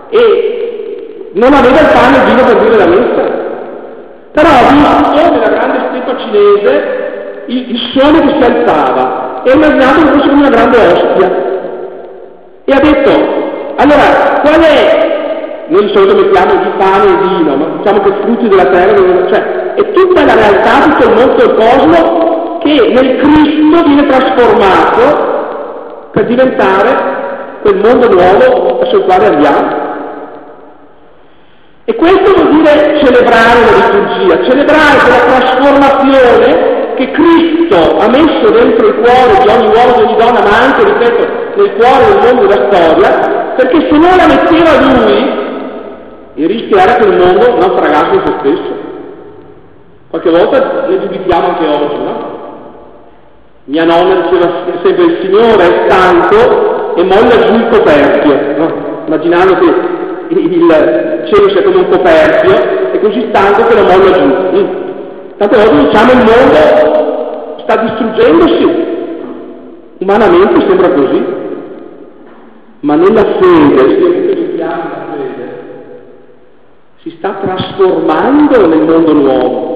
e non aveva il pane e vino per dire la messa. Però ha visto nella grande steppa cinese il, il sole che si alzava e immaginato che fosse come una grande ostia e ha detto, allora, qual è, noi di solito mettiamo di pane e vino, ma diciamo che frutti della terra, cioè, è tutta la realtà, tutto il mondo del cosmo che nel Cristo viene trasformato per diventare quel mondo nuovo verso il quale andiamo. E questo vuol dire celebrare la liturgia, celebrare quella trasformazione che Cristo ha messo dentro il cuore di ogni uomo e di ogni donna, ma anche, ripeto, nel cuore del mondo della storia, perché se non la metteva lui, il rischio era che il mondo naufragasse se stesso. Qualche volta ne giudichiamo anche oggi, no? Mia nonna diceva sempre il Signore è stanco e molla giù il coperchio, no? immaginando che il cielo sia come un coperchio, è così stanco che lo molla giù. Mm Tante volte diciamo il mondo sta distruggendosi, umanamente sembra così, ma nella fede, se la fede, si sta trasformando nel mondo nuovo.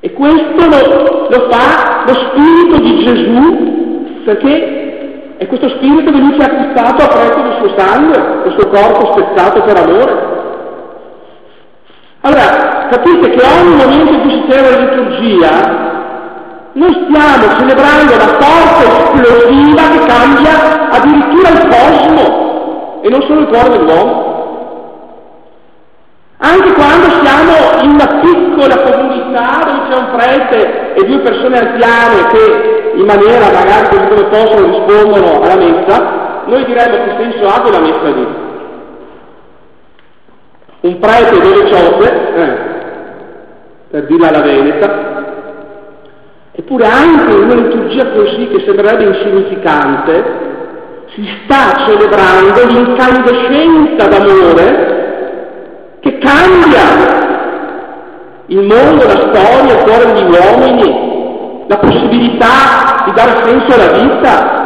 E questo lo, lo fa lo Spirito di Gesù, perché è questo Spirito che lui ci ha acquistato a prezzo del suo sangue, suo corpo spezzato per amore. Allora, capite che ogni momento in cui si celebra la liturgia, noi stiamo celebrando la forza esplosiva che cambia addirittura il cosmo e non solo il cuore dell'uomo. Anche quando siamo in una piccola comunità dove c'è un prete e due persone anziane che in maniera magari così come possono rispondono alla messa, noi diremmo che senso ha quella messa lì. Un prete e due ciocche, eh, per dirla alla Veneta, eppure anche in una liturgia così che sembrerebbe insignificante, si sta celebrando l'incandescenza d'amore che cambia il mondo, la storia, il cuore degli uomini, la possibilità di dare senso alla vita.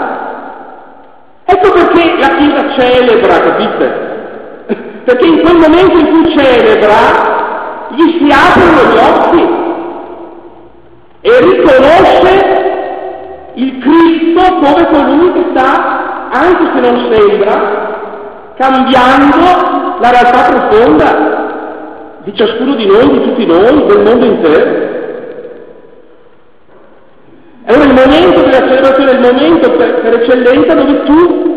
Ecco perché la Chiesa celebra, capite? Perché in quel momento in cui celebra gli si aprono gli occhi e riconosce il Cristo come colui che sta, anche se non sembra, cambiando la realtà profonda di ciascuno di noi, di tutti noi, del mondo intero. È il momento della celebrazione, il momento per, per eccellenza dove tu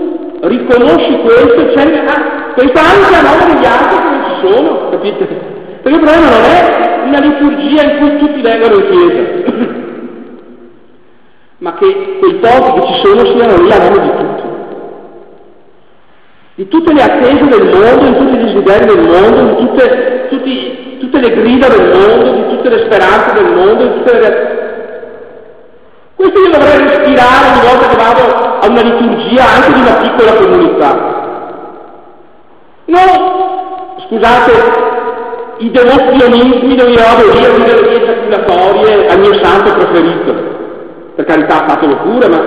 riconosci questo c'è ah, questo anche a nome degli altri che non ci sono, capite? Perché il problema non è una liturgia in cui tutti vengono in chiesa, ma che quei pochi che ci sono siano lì a nome di tutti. Di tutte le attese del mondo, di tutti i desideri del mondo, di tutte, tutti, tutte le grida del mondo, di tutte le speranze del mondo, di tutte le... Questo io dovrei respirare ogni volta che vado a una liturgia anche di una piccola comunità. No, scusate, i devozionismi dove io vado lì a dire le ejaculatorie al mio santo preferito. Per carità, fatelo pure, ma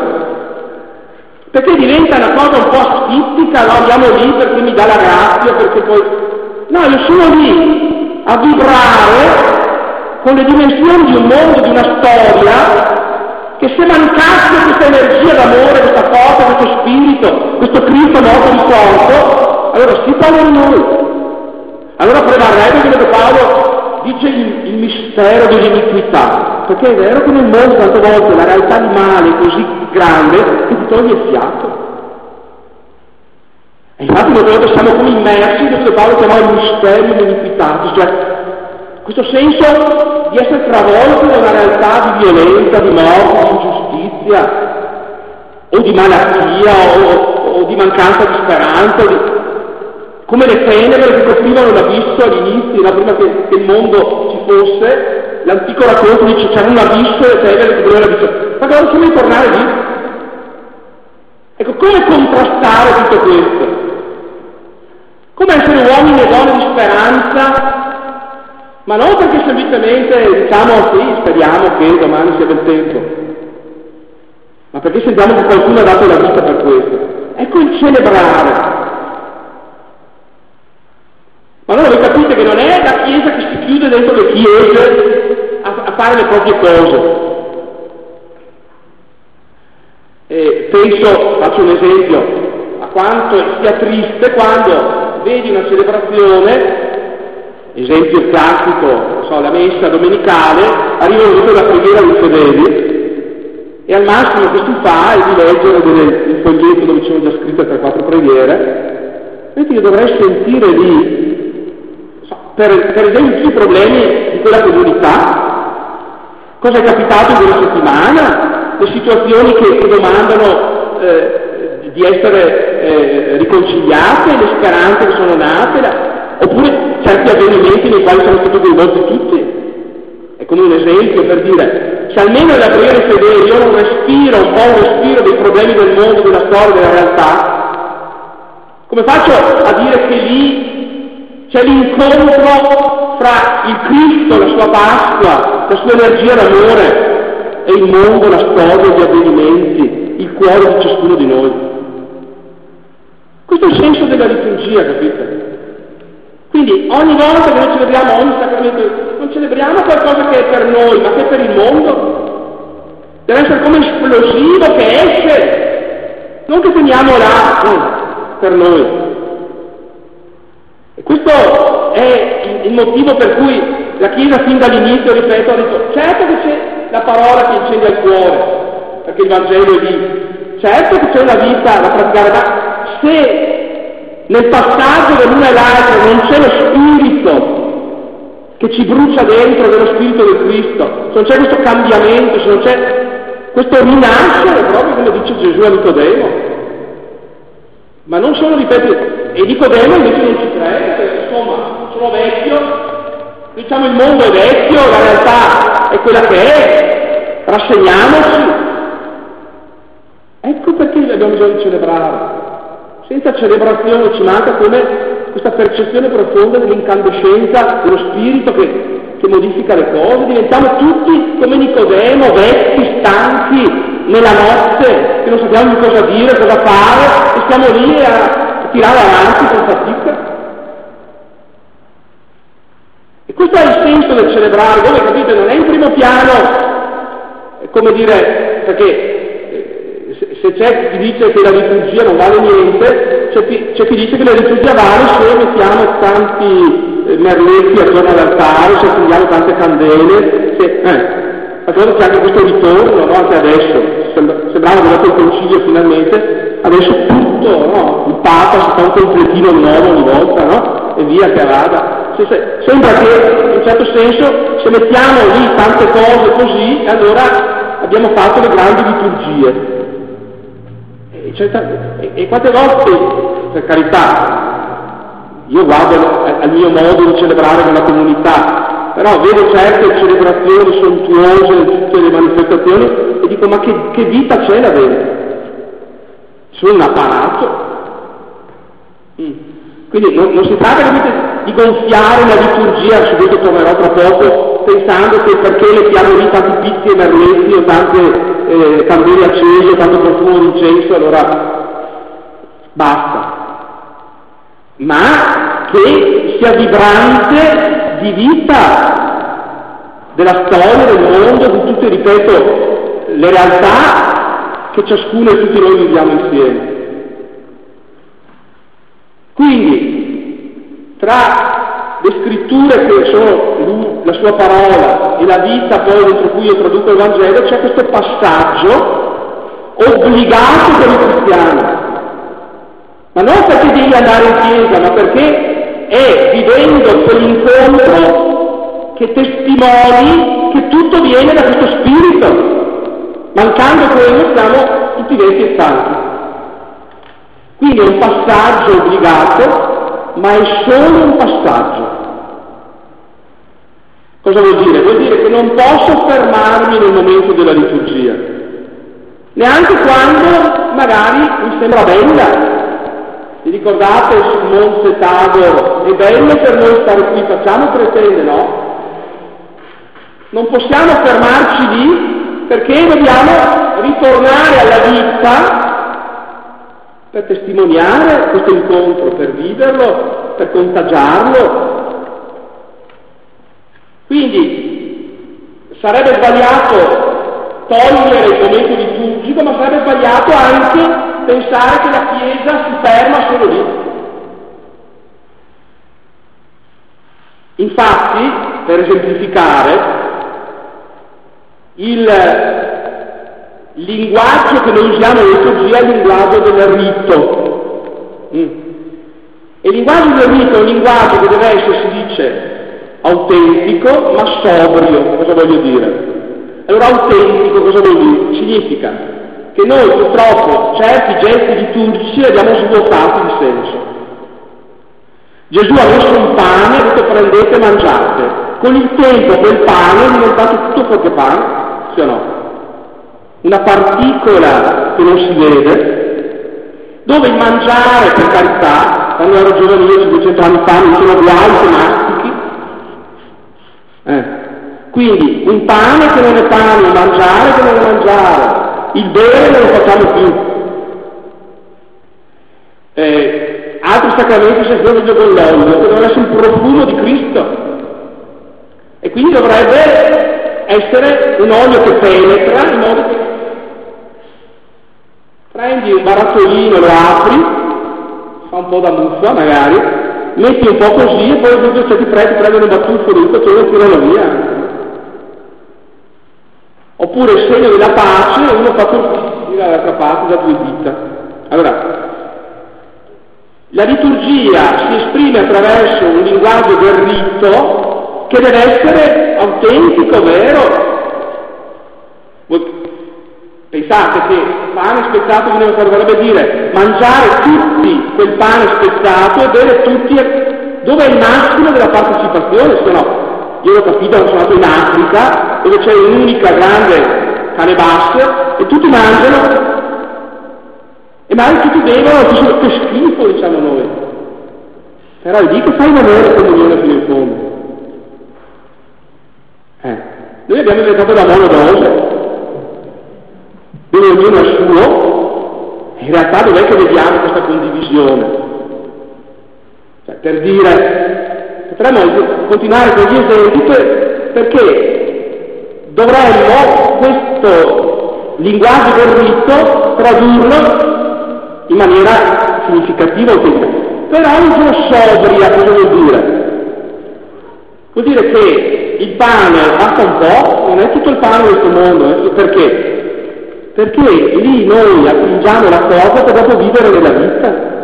perché diventa una cosa un po' asfittica, no? Andiamo lì perché mi dà la grazia, perché poi... No, io sono lì a vibrare con le dimensioni di un mondo, di una storia, che se mancasse questa energia d'amore, questa forza, questo spirito, questo Cristo morto di corpo, allora si parla di noi. Allora prevarrebbe quello che Paolo dice il, il mistero dell'iniquità, perché è vero che nel mondo tante volte la realtà di male è così grande che ti toglie il fiato. E infatti molte volte siamo come immersi in quello che Paolo chiamava il mistero dell'iniquità, cioè questo senso di essere travolti da una realtà di violenza, di morte, di ingiustizia, o di malattia, o, o di mancanza di speranza, di... come le tenebre che coprivano l'abisso all'inizio, prima che, che il mondo ci fosse, l'antico racconto dice c'era un abisso e Tegel che voleva l'abisso. Ma cosa come tornare lì? Ecco, come contrastare tutto questo? Come essere uomini e donne di speranza, ma non perché semplicemente diciamo sì, speriamo che domani sia bel tempo, ma perché sentiamo che qualcuno ha dato la vita per questo. Ecco il celebrare. Ma allora voi capite che non è la Chiesa che si chiude dentro le chiese a, a fare le proprie cose. E penso, faccio un esempio, a quanto sia triste quando vedi una celebrazione, esempio classico, so, la messa domenicale, arrivano tutte la preghiera dei fedeli e al massimo che si fa è di leggere delle, il foglietto dove ci sono già scritte 3-4 preghiere, mentre io dovrei sentire lì, so, per, per esempio, i problemi di quella comunità, Cosa è capitato in quella settimana? Le situazioni che, che domandano eh, di essere eh, riconciliate, le speranze che sono nate, la... oppure certi avvenimenti nei quali sono stati coinvolti tutti. È come un esempio per dire, se almeno nella preghiera fedele io non respiro un po' un respiro dei problemi del mondo, della storia, della realtà, come faccio a dire che lì C'è l'incontro fra il Cristo, la sua Pasqua, la sua energia d'amore e il mondo, la storia, gli avvenimenti, il cuore di ciascuno di noi. Questo è il senso della liturgia, capite? Quindi ogni volta che noi celebriamo ogni sacramento, non celebriamo qualcosa che è per noi, ma che è per il mondo. Deve essere come esplosivo che esce, non che teniamo là per noi. E questo è il motivo per cui la Chiesa fin dall'inizio, ripeto, ha detto, certo che c'è la parola che incende il cuore, perché il Vangelo è lì, certo che c'è una vita da praticare, ma se nel passaggio dell'una e l'altra non c'è lo spirito che ci brucia dentro dello spirito del Cristo, se non c'è questo cambiamento, se non c'è questo rinascere, proprio come dice Gesù a Nicodemo. Ma non solo ripeto, e Nicodemo invece non ci crede, perché insomma sono vecchio, diciamo il mondo è vecchio, la realtà è quella che è, rassegniamoci. Ecco perché abbiamo bisogno di celebrare. Senza celebrazione ci manca come questa percezione profonda dell'incandescenza dello spirito che, che modifica le cose. Diventiamo tutti come Nicodemo, vecchi, stanchi, nella notte, che non sappiamo di cosa dire, cosa fare, e stiamo lì a tirare avanti con fatica. E questo è il senso del celebrare, voi capite, non è in primo piano, come dire, perché se c'è chi dice che la liturgia non vale niente, c'è chi, c'è chi dice che la liturgia vale se mettiamo tanti eh, merletti attorno all'altare, se accendiamo tante candele, se, eh, D'altronde c'è anche questo ritorno, no? anche adesso, sembrava che dopo il concilio finalmente, adesso tutto, no? il Papa si fa un completino nuovo ogni volta, no? e via che vada. Se, se, sembra che in un certo senso se mettiamo lì tante cose così, allora abbiamo fatto le grandi liturgie. E, e quante volte, per carità, io guardo al mio modo di celebrare nella comunità, però vedo certe celebrazioni sontuose tutte le manifestazioni e dico ma che, che vita c'è là dentro? Sono un apparato. Mm. Quindi non, non, si tratta di gonfiare la liturgia, su questo tornerò tra poco, pensando che perché le chiamo lì tanti picchi e merletti o tante eh, candele accese, tanto profumo di incenso, allora basta. Ma che sia vibrante di vita della storia, del mondo, di tutte, ripeto, le realtà che ciascuno e tutti noi viviamo insieme. Quindi, tra le scritture che sono la sua parola e la vita poi dentro cui io traduco il Vangelo, c'è questo passaggio obbligato per i cristiani. Ma non perché devi andare in chiesa, ma perché è vivendo quell'incontro che testimoni che tutto viene da questo spirito. Mancando quello siamo tutti vecchi e stanchi. Quindi è un passaggio obbligato, ma è solo un passaggio. Cosa vuol dire? Vuol dire che non posso fermarmi nel momento della liturgia, neanche quando magari mi sembra bella. Vi ricordate sul Monte Tabor? È bello per noi stare qui, facciamo pretende, no? Non possiamo fermarci lì perché dobbiamo ritornare alla vita per testimoniare questo incontro, per viverlo, per contagiarlo. Quindi sarebbe sbagliato togliere il momento liturgico, ma sarebbe sbagliato anche pensare che la Chiesa si ferma solo lì. Infatti, per esemplificare, il linguaggio che noi usiamo in liturgia è il linguaggio del rito. Mm. E il linguaggio del rito è un linguaggio che deve essere, si dice, autentico ma sobrio. Cosa voglio dire? Allora autentico cosa vuol dire? Significa che noi purtroppo certi gesti liturgici li abbiamo svuotati di senso. Gesù ha messo un pane ha detto prendete e mangiate. Con il tempo quel pane è diventato tutto fuoco pane, sì o no? Una particola che non si vede, dove il mangiare, per carità, quando ero giovanile ci 200 anni fa non sono guai se mastichi. Eh. Quindi un pane che non è pane, un mangiare che non è mangiare, il bere non lo facciamo più. Eh, altri sacramenti si svolgono con l'olio, che dovrebbe essere il profumo di Cristo. E quindi dovrebbe essere un olio che penetra in modo che prendi un barattolino, lo apri, fa un po' da muffa magari, metti un po' così e poi dopo se ti preti prendi un battuffo di tutto e tirano via. Oppure il segno della pace, uno fa così dall'altra parte da due dita. Allora, la liturgia si esprime attraverso un linguaggio del rito che deve essere autentico, vero. Pensate che pane spezzato vorrebbe dire mangiare tutti quel pane spezzato e bere tutti, dove è il massimo della partecipazione, se no io l'ho capito, sono andato in Africa, dove c'è un'unica grande cane basse e tutti mangiano e magari tutti bevono, che schifo diciamo noi. Però è lì che fai l'amore comunione fino in fondo. Eh. Noi abbiamo inventato la monodose, dove ognuno è suo, in realtà dov'è che vediamo questa condivisione? Cioè, per dire, Potremmo continuare con gli esempi per, perché dovremmo questo linguaggio del rito tradurlo in maniera significativa e Però un po' sobria cosa vuol dire? Vuol dire che il pane basta un po', non è tutto il pane di questo mondo, eh? perché? Perché lì noi attingiamo la cosa per dopo vivere nella vita.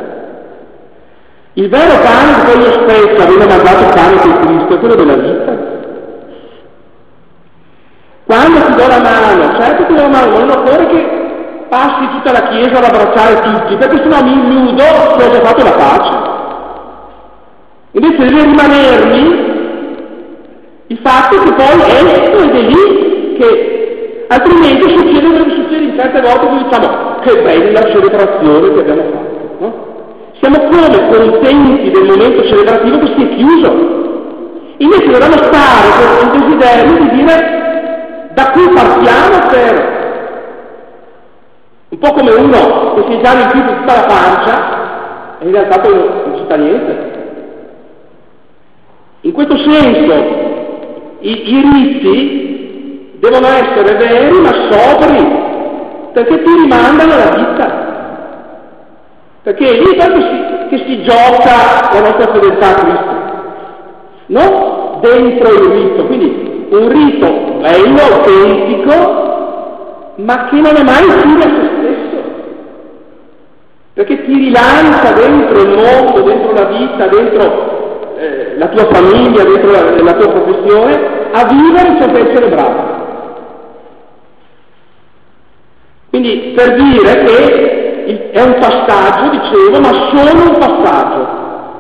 Il vero pane di quello stesso aveva mandato il pane di Cristo è quello della vita. Quando ti do la mano, certo ti do la mano, ma non occorre che passi tutta la Chiesa ad abbracciare tutti, perché sennò mi illudo che ho già fatto la pace. Invece deve rimanermi il fatto che poi esco ed è lì che altrimenti succede quello che succede in certe volte che diciamo che bella celebrazione che abbiamo fatto. Siamo come contenti del momento celebrativo che si è chiuso. Invece dobbiamo stare con il desiderio di dire da cui partiamo per... Un po' come uno che si è già riempito tutta la pancia e in realtà poi non ci sta niente. In questo senso i, i riti devono essere veri ma sobri, perché ti rimandano alla vita. Perché è lì proprio si, che si gioca la nostra fedeltà a Cristo, non dentro il rito. Quindi un rito bello, autentico, ma che non è mai fine a se stesso. Perché ti rilancia dentro il mondo, dentro la vita, dentro eh, la tua famiglia, dentro la, la tua professione, a vivere ciò che hai celebrato. Quindi per dire che è un passaggio, dicevo, ma solo un passaggio.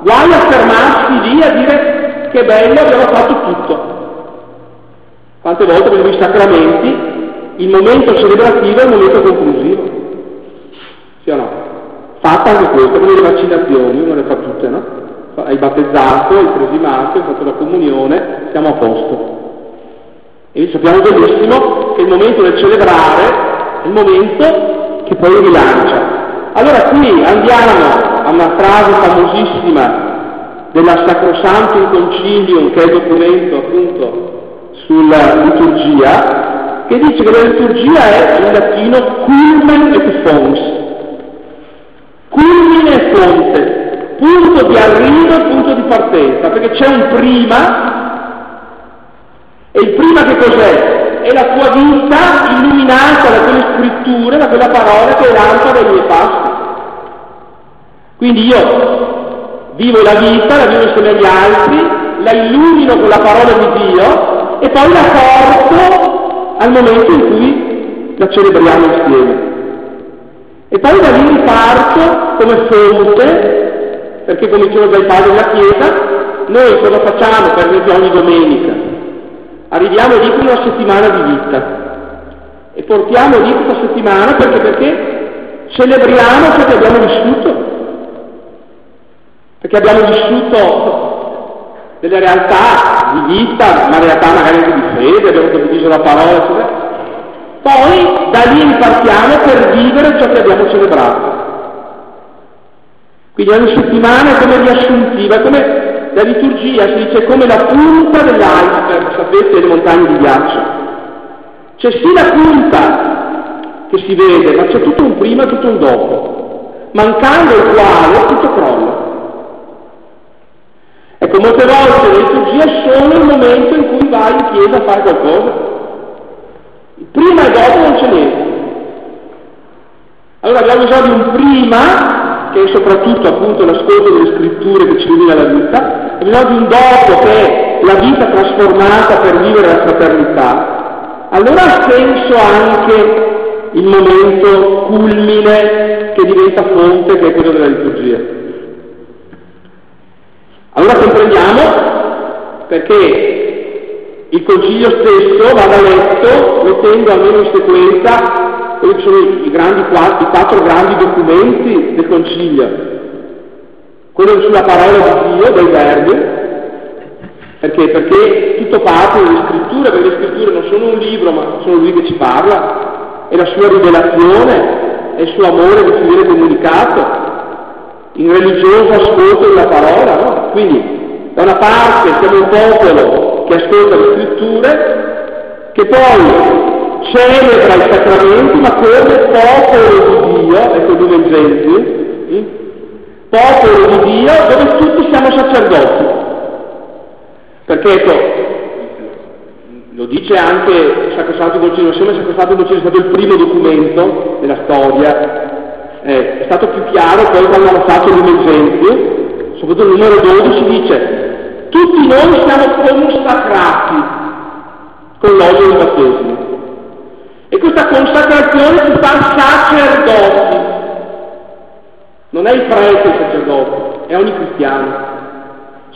Guai a fermarsi lì a dire che bello abbiamo fatto tutto. Quante volte vedo i sacramenti, il momento celebrativo è il momento conclusivo. Sì o no? Fatta anche questo, come le vaccinazioni, uno le fa tutte, no? Hai battezzato, hai cresimato, hai fatto la comunione, siamo a posto. E sappiamo benissimo che il momento del celebrare il momento che poi rilancia. Allora qui andiamo a una frase famosissima della Sacrosantum Concilium, che è il documento appunto sulla liturgia, che dice che la liturgia è in latino culmen et fons, culmine e fonte, punto di arrivo e punto di partenza, perché c'è un prima, e il prima che cos'è? È la tua vita illuminata da quelle scritture, da quella parola che è lampada dei miei passi. Quindi io vivo la vita, la vivo insieme agli altri, la illumino con la parola di Dio e poi la porto al momento in cui la celebriamo insieme. E poi da lì riparto come fonte, perché come diceva già il padre della Chiesa, noi cosa facciamo per esempio ogni domenica? Arriviamo lì con una settimana di vita e portiamo lì questa settimana perché, perché celebriamo ciò che abbiamo vissuto. Perché abbiamo vissuto delle realtà di vita, una realtà magari anche di fede, abbiamo condiviso la parola, eccetera. Poi da lì impartiamo per vivere ciò che abbiamo celebrato. Quindi ogni settimana è come riassuntiva, è come la liturgia si dice come la punta dell'iceberg, sapete, le montagne di ghiaccio. C'è sì la punta che si vede, ma c'è tutto un prima e tutto un dopo, mancando il quale tutto crolla. Ecco, molte volte la liturgia sono il momento in cui vai in chiesa a fare qualcosa. Prima e dopo non c'è niente. Allora abbiamo bisogno di un prima, che è soprattutto appunto l'ascolto delle scritture che ci illumina la vita, abbiamo bisogno di un dopo che è la vita trasformata per vivere la fraternità. Allora ha senso anche il momento culmine che diventa fonte, che è quello della liturgia. Allora comprendiamo perché il Concilio stesso vada letto mettendo almeno in sequenza che sono i, grandi, i quattro grandi documenti del Concilio. Quello sulla parola di Dio, dei verbi, perché? Perché tutto parte dalle scritture, perché le scritture non sono un libro, ma sono lui che ci parla, è la sua rivelazione, è il suo amore che ci viene comunicato, in religioso ascolto della parola, no? Quindi da una parte siamo un popolo che ascolta le scritture, che poi celebra i sacramenti, ma come popolo di Dio, ecco due esempi, popolo di Dio dove tutti siamo sacerdoti. Perché ecco, lo dice anche Sacrosanto Concilio, insieme Sacrosanto Concilio è stato il primo documento della storia eh, è stato più chiaro poi quando hanno fatto un esempio, soprattutto il numero 12 dice tutti noi siamo consacrati con l'olio del battesimo e questa consacrazione si fa sacerdoti non è il prete il sacerdote è ogni cristiano.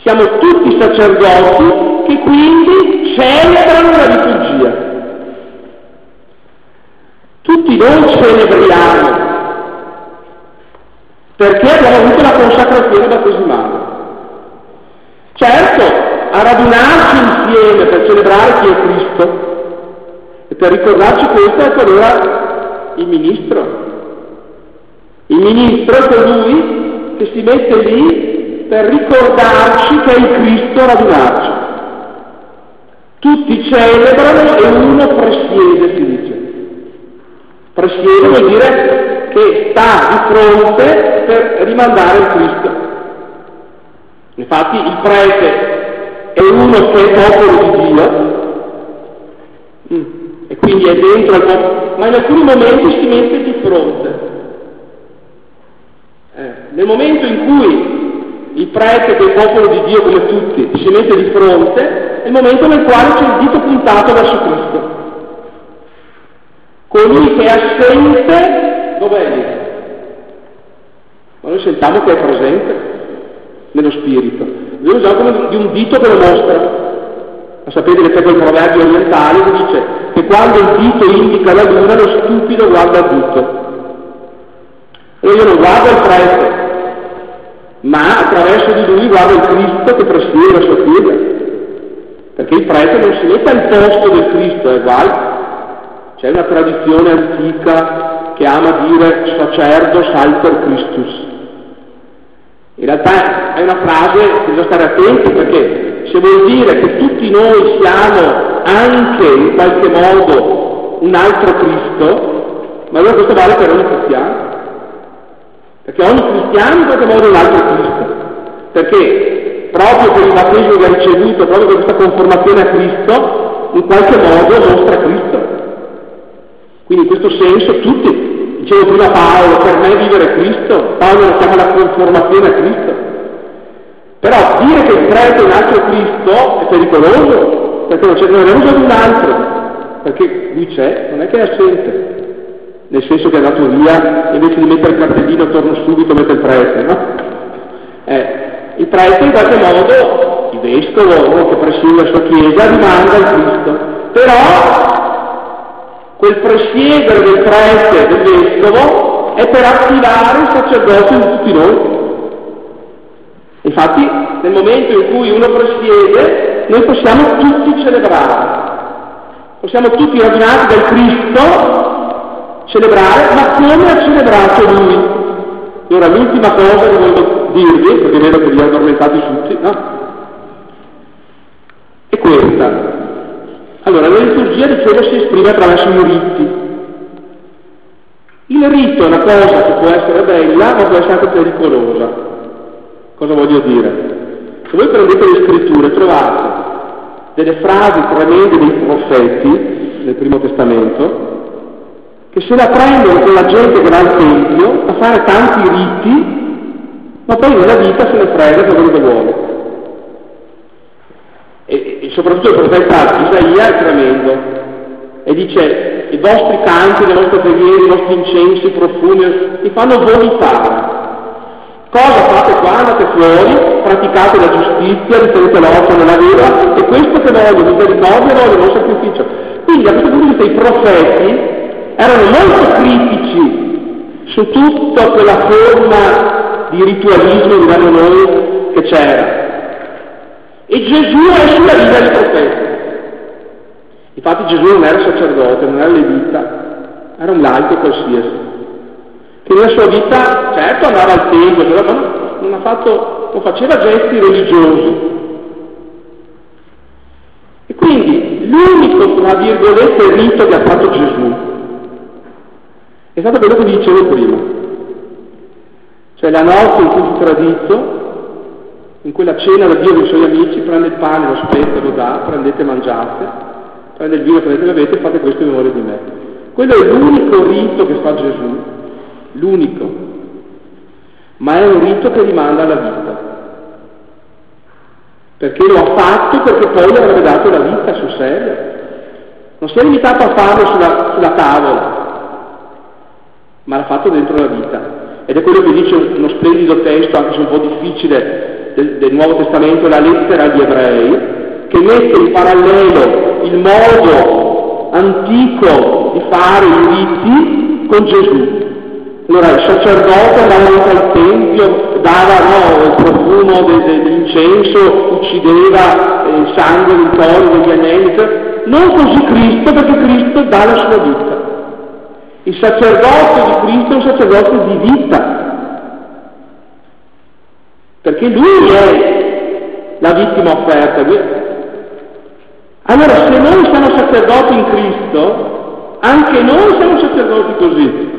Siamo tutti sacerdoti che quindi celebrano la liturgia. Tutti noi celebriamo perché abbiamo avuto la consacrazione battesimale. Certo, a radunarci insieme per celebrare chi è Cristo per ricordarci questo è allora il ministro. Il ministro è colui che si mette lì per ricordarci che è il Cristo radunarci. Tutti celebrano e uno presiede, si dice. Presiede vuol dire che sta di fronte per rimandare il Cristo. Infatti il prete è uno che è popolo di Dio e quindi è dentro il popolo, ma in alcuni momenti si mette di fronte. Eh, nel momento in cui il prete, che è popolo di Dio come tutti, si mette di fronte, è il momento nel quale c'è il dito puntato verso Cristo. Colui che è assente Dov'è lì? Ma noi sentiamo che è presente nello spirito. Dio usa come di un dito che lo mostra. Ma sapete che c'è quel proverbio orientale che dice che quando il dito indica la luna, lo stupido guarda dito. E io non guardo il prete, ma attraverso di lui guardo il Cristo che presiede la sua chiesa. Perché il prete non si mette al posto del Cristo, è uguale. C'è una tradizione antica che ama dire sacerdo salter Christus. In realtà è una frase che bisogna stare attenti perché se vuol dire che tutti noi siamo anche in qualche modo un altro Cristo, ma allora questo vale per ogni cristiano. Perché ogni cristiano in qualche modo è un altro Cristo. Perché proprio per il battesimo che ha ricevuto, proprio per questa conformazione a Cristo, in qualche modo mostra Cristo. Quindi in questo senso tutti, dicevo prima Paolo, per me vivere Cristo, Paolo lo chiama la conformazione a Cristo. Però dire che il prete è un altro Cristo è pericoloso, perché non c'è bisogno di un altro, perché lui c'è, non è che è assente, nel senso che è andato via, invece di mettere il cartellino torno subito mette il prete, no? Eh, il prete in qualche modo, il vescovo che presiede la sua chiesa, rimanda il Cristo, però Quel presiedere del prete del vescovo è per attivare il sacerdote di tutti noi. Infatti nel momento in cui uno presiede noi possiamo tutti celebrare, possiamo tutti radunati dal Cristo celebrare, ma come ha celebrato Lui? E ora l'ultima cosa che voglio dirvi, perché vedo che vi addormentate tutti, no? È questa. Allora, la liturgia di cielo si esprime attraverso i riti. Il rito è una cosa che può essere bella, ma può essere anche pericolosa. Cosa voglio dire? Se voi prendete le scritture trovate delle frasi tremende dei profeti nel Primo Testamento, che se la prendono con la gente che va al Tempio a fare tanti riti, ma poi nella vita se ne frega per quello che vuole. E, e soprattutto il profeta Isaia è tremendo e dice i vostri canti, le vostre preghiere, i vostri incensi, i profumi, mi fanno vomitare. Cosa fate qua? Andate fuori, praticate la giustizia, ritenete l'orto nella vera, e questo che voglio, misericordia, voglio un sacrificio. Quindi da questo punto di vista i profeti erano molto critici su tutta quella forma di ritualismo, diremmo noi, che c'era. E Gesù è sulla vita dei profeti. Infatti Gesù non era sacerdote, non era levita, era un laico qualsiasi, che nella sua vita, certo andava al tempio, ma non, fatto, non faceva gesti religiosi. E quindi l'unico, tra virgolette, rito che ha fatto Gesù è stato quello che dicevo prima. Cioè la notte in cui fu tradito, in quella cena da Dio dei suoi amici, prende il pane, lo spezza, lo dà, prendete e mangiate, prende il vino, prendete e bevete e fate questo in memoria di me. Quello è l'unico rito che fa Gesù, l'unico, ma è un rito che rimanda alla vita. Perché lo ha fatto perché poi gli avrebbe dato la vita sul serio. Non si è limitato a farlo sulla, sulla tavola, ma l'ha fatto dentro la vita. Ed è quello che dice uno splendido testo, anche se un po' difficile, del, del Nuovo Testamento, la lettera agli ebrei, che mette in parallelo il modo antico di fare i riti con Gesù. Allora il sacerdote andava al Tempio, dava no, il profumo de, de, dell'incenso, uccideva eh, il sangue del toro, degli agnelli, non così Cristo, perché Cristo dà la sua vita. Il sacerdote di Cristo è un sacerdote di vita, perché lui è la vittima offerta. Allora, se noi siamo sacerdoti in Cristo, anche noi siamo sacerdoti così.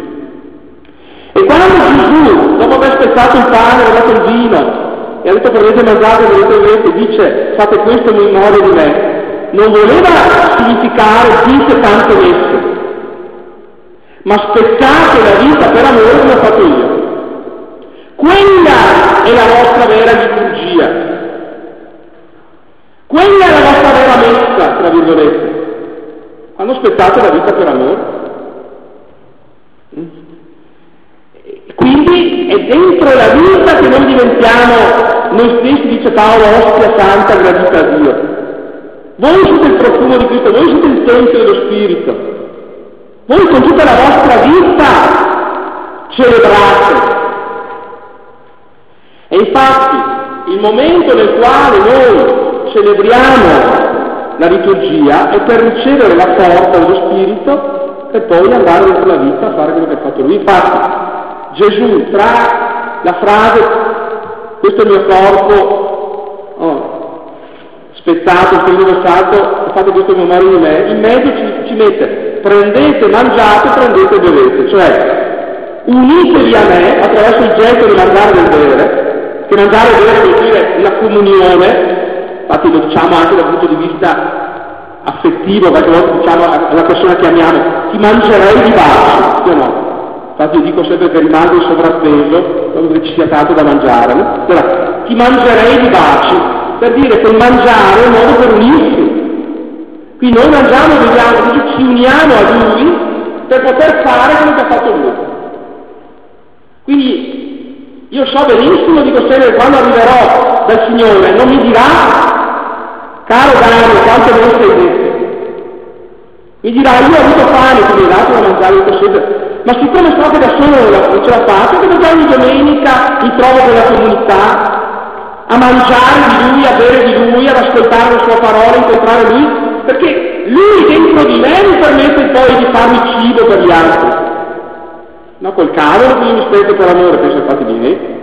E quando Gesù, dopo aver spezzato il pane, ha dato il vino, e ha detto prendete mangiate, prendete bevete, dice fate questo in memoria di me, non voleva significare dite tante messe, ma spezzate la vita per amore come ho fatto io. Quella è la vostra vera liturgia. Quella è la vostra vera messa, tra virgolette. Quando spettate la vita per amore. Mm? Quindi è dentro la vita che noi diventiamo noi stessi, dice Paolo, ostia santa gradita a Dio. Voi siete il profumo di Cristo, voi siete il tempio dello Spirito. Voi con tutta la vostra vita celebrate. E infatti il momento nel quale noi celebriamo la liturgia è per ricevere la forza dello Spirito e poi andare dentro la vita a fare quello che ha fatto lui. Infatti Gesù tra la frase questo è il mio corpo oh, spezzato, il primo versato, fate questo in memoria di me, in mezzo ci, ci mette prendete, mangiate, prendete e bevete, cioè unitevi a me attraverso il gesto di mangiare e bere, che mangiare e bere vuol dire una comunione, infatti lo diciamo anche dal punto di vista affettivo, perché volte diciamo alla persona che amiamo, ti mangerei di baci, o no? Infatti io dico sempre che rimango in sovrappeso quando ci sia tanto da mangiare, no? Allora, ti mangerei di baci, per dire che mangiare è un modo per unirsi, Qui noi mangiamo beviamo, ci uniamo a Lui per poter fare quello che ha fatto Lui. Quindi io so benissimo, dico sempre, quando arriverò dal Signore, non mi dirà, caro Dario, quanto non sei detto. Mi dirà, io ho avuto fame, tu mi hai dato da mangiare il sede, ma siccome state da solo non ce la faccio, che ogni domenica mi trovo con la comunità, a mangiare di Lui, a bere di Lui, ad ascoltare la Sua parola, incontrare Lui, perché Lui dentro di me mi permette poi di farmi cibo per gli altri. No, col cavolo che io mi spento per amore, penso di me.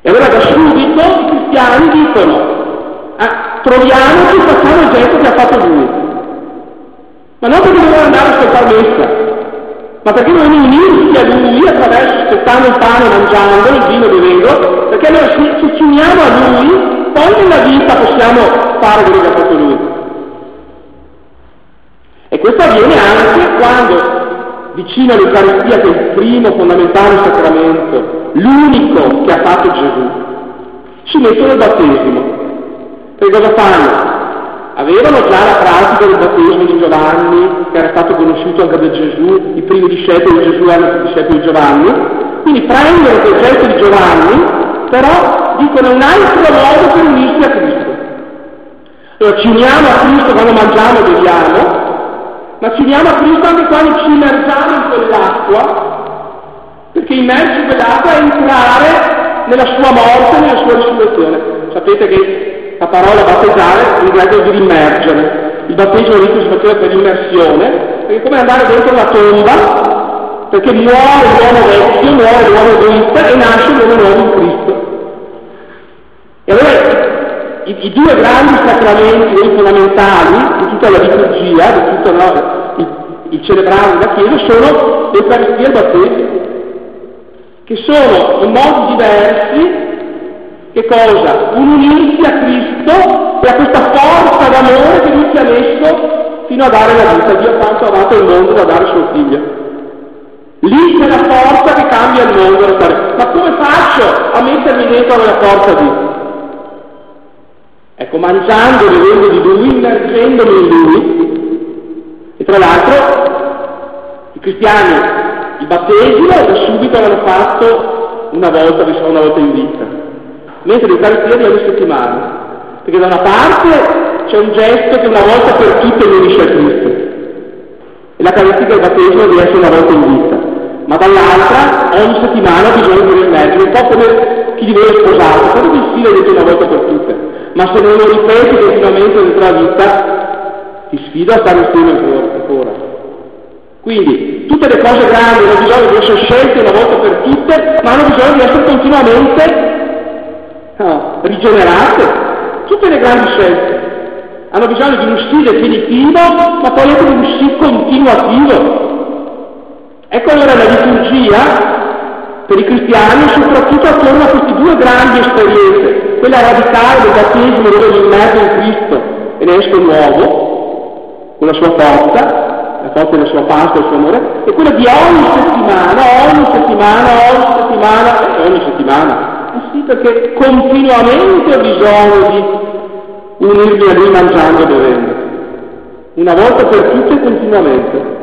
E allora da subito i cristiani dicono, ah, troviamoci e facciamo il gesto che ha fatto lui. Ma non perché dobbiamo andare a ascoltare messa, ma perché dobbiamo unirsi a lui attraverso aspettando il pane, mangiando, il vino bevendo, perché allora se ci uniamo a lui, poi nella vita possiamo fare quello che ha fatto lui. E questo avviene anche quando vicino all'Eucaristia che è il primo fondamentale sacramento, l'unico che ha fatto Gesù, ci mettono il battesimo. E cosa fanno? Avevano già la pratica del battesimo di Giovanni, che era stato conosciuto anche da Gesù, i primi discepoli di Gesù erano i discepoli di Giovanni, quindi prendono il progetto di Giovanni, però dicono un altro modo per unirsi a Cristo. Allora ci uniamo a Cristo quando mangiamo e beviamo, ma ci uniamo a Cristo anche quando ci immergiamo in quell'acqua, perché immersi quell'acqua è entrare nella sua morte, nella sua risurrezione. Sapete che la parola battezzare in vuol dire immergere. Il battesimo si faceva per immersione, perché è come andare dentro una tomba, perché muore l'uomo vecchio, muore l'uomo egoista e nasce l'uomo nuovo in Cristo. E allora i, i, due grandi sacramenti fondamentali di tutta la liturgia, di tutto no, il, il celebrare della Chiesa, sono l'Eucaristia e il battesimo, che sono in modi diversi che cosa? Un unirsi a Cristo e a questa forza d'amore che Lui ci ha messo fino a dare la vita. Dio ha amato il mondo da dare suo figlio. Lì c'è la forza che cambia il mondo. Ma come faccio a mettermi dentro la forza di Ecco, mangiando, bevendo di lui, immergendomi in lui. E tra l'altro i cristiani il battesimo da subito l'hanno fatto una volta, diciamo una volta in vita, mentre l'Eucaristia di ogni settimana. Perché da una parte c'è un gesto che una volta per tutte mi unisce a Cristo. E la caratteristica del battesimo deve essere una volta in vita. Ma dall'altra ogni settimana bisogna di immergere, un po' come chi di voi è sposato, quello che il stile detto una volta per tutte ma se non lo ripeti continuamente dentro la vita, ti sfido a stare insieme ancora. Quindi tutte le cose grandi hanno bisogno di essere scelte una volta per tutte, ma hanno bisogno di essere continuamente no, rigenerate. Tutte le grandi scelte hanno bisogno di un sì definitivo, ma poi anche di un sì continuativo. Ecco allora la liturgia per i cristiani, soprattutto attorno a queste due grandi esperienze, quella radicale del battesimo dove mi immergo in Cristo e ne esco nuovo, con la sua forza, la forza della sua pace, del suo amore, e quella di ogni settimana, ogni settimana, ogni settimana, e ogni settimana. Perché continuamente ho bisogno di unirmi a lui mangiando e bevendo. Una volta per tutte e continuamente.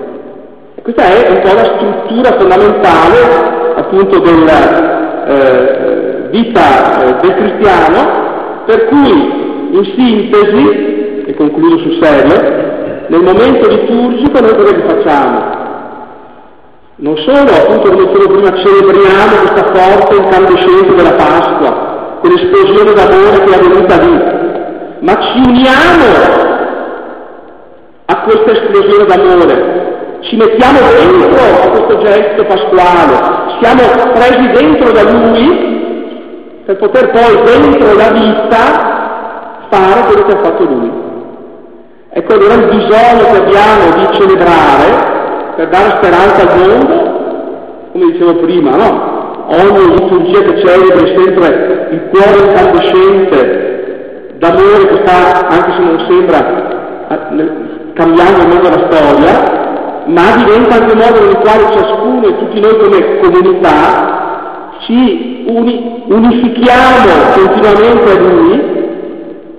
E questa è un po' la struttura fondamentale appunto della eh, vita eh, del cristiano, per cui in sintesi, e concludo sul serio, nel momento liturgico noi cosa facciamo? Non solo, appunto, come dicevo prima, celebriamo questa forte incandescenza della Pasqua, quell'esplosione d'amore che è avvenuta lì, ma ci uniamo a questa esplosione d'amore, ci mettiamo dentro a questo gesto pasquale, siamo presi dentro da Lui per poter poi dentro la vita fare quello che ha fatto Lui. Ecco allora il bisogno che abbiamo di celebrare per dare speranza al mondo, come dicevo prima, no? Ogni liturgia che celebra è sempre il cuore incandescente d'amore che sta, anche se non sembra, cambiando il mondo della storia, ma diventa anche un modo nel quale ciascuno e tutti noi come comunità ci uni, unifichiamo continuamente a Lui,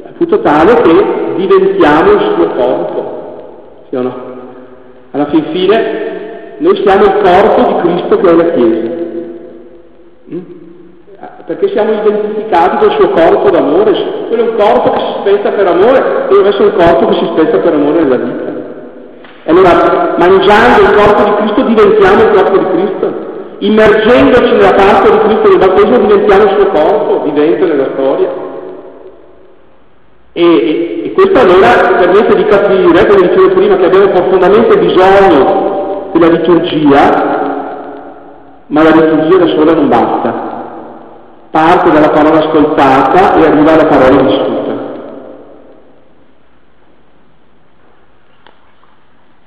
al tale che diventiamo il suo corpo. Sì o no? Alla fin fine noi siamo il corpo di Cristo che è la Chiesa. Mm? Perché siamo identificati col suo corpo d'amore, quello è un corpo che si spezza per amore, deve essere un corpo che si spezza per amore nella vita. E allora, mangiando il corpo di Cristo, diventiamo il corpo di Cristo. immergendoci nella parte di Cristo del battesimo diventiamo il suo corpo, vivente nella storia. E, e, questo allora permette di capire, come dicevo prima, che abbiamo profondamente bisogno della liturgia, ma la liturgia da sola non basta. Parte dalla parola ascoltata e arriva alla parola vissuta.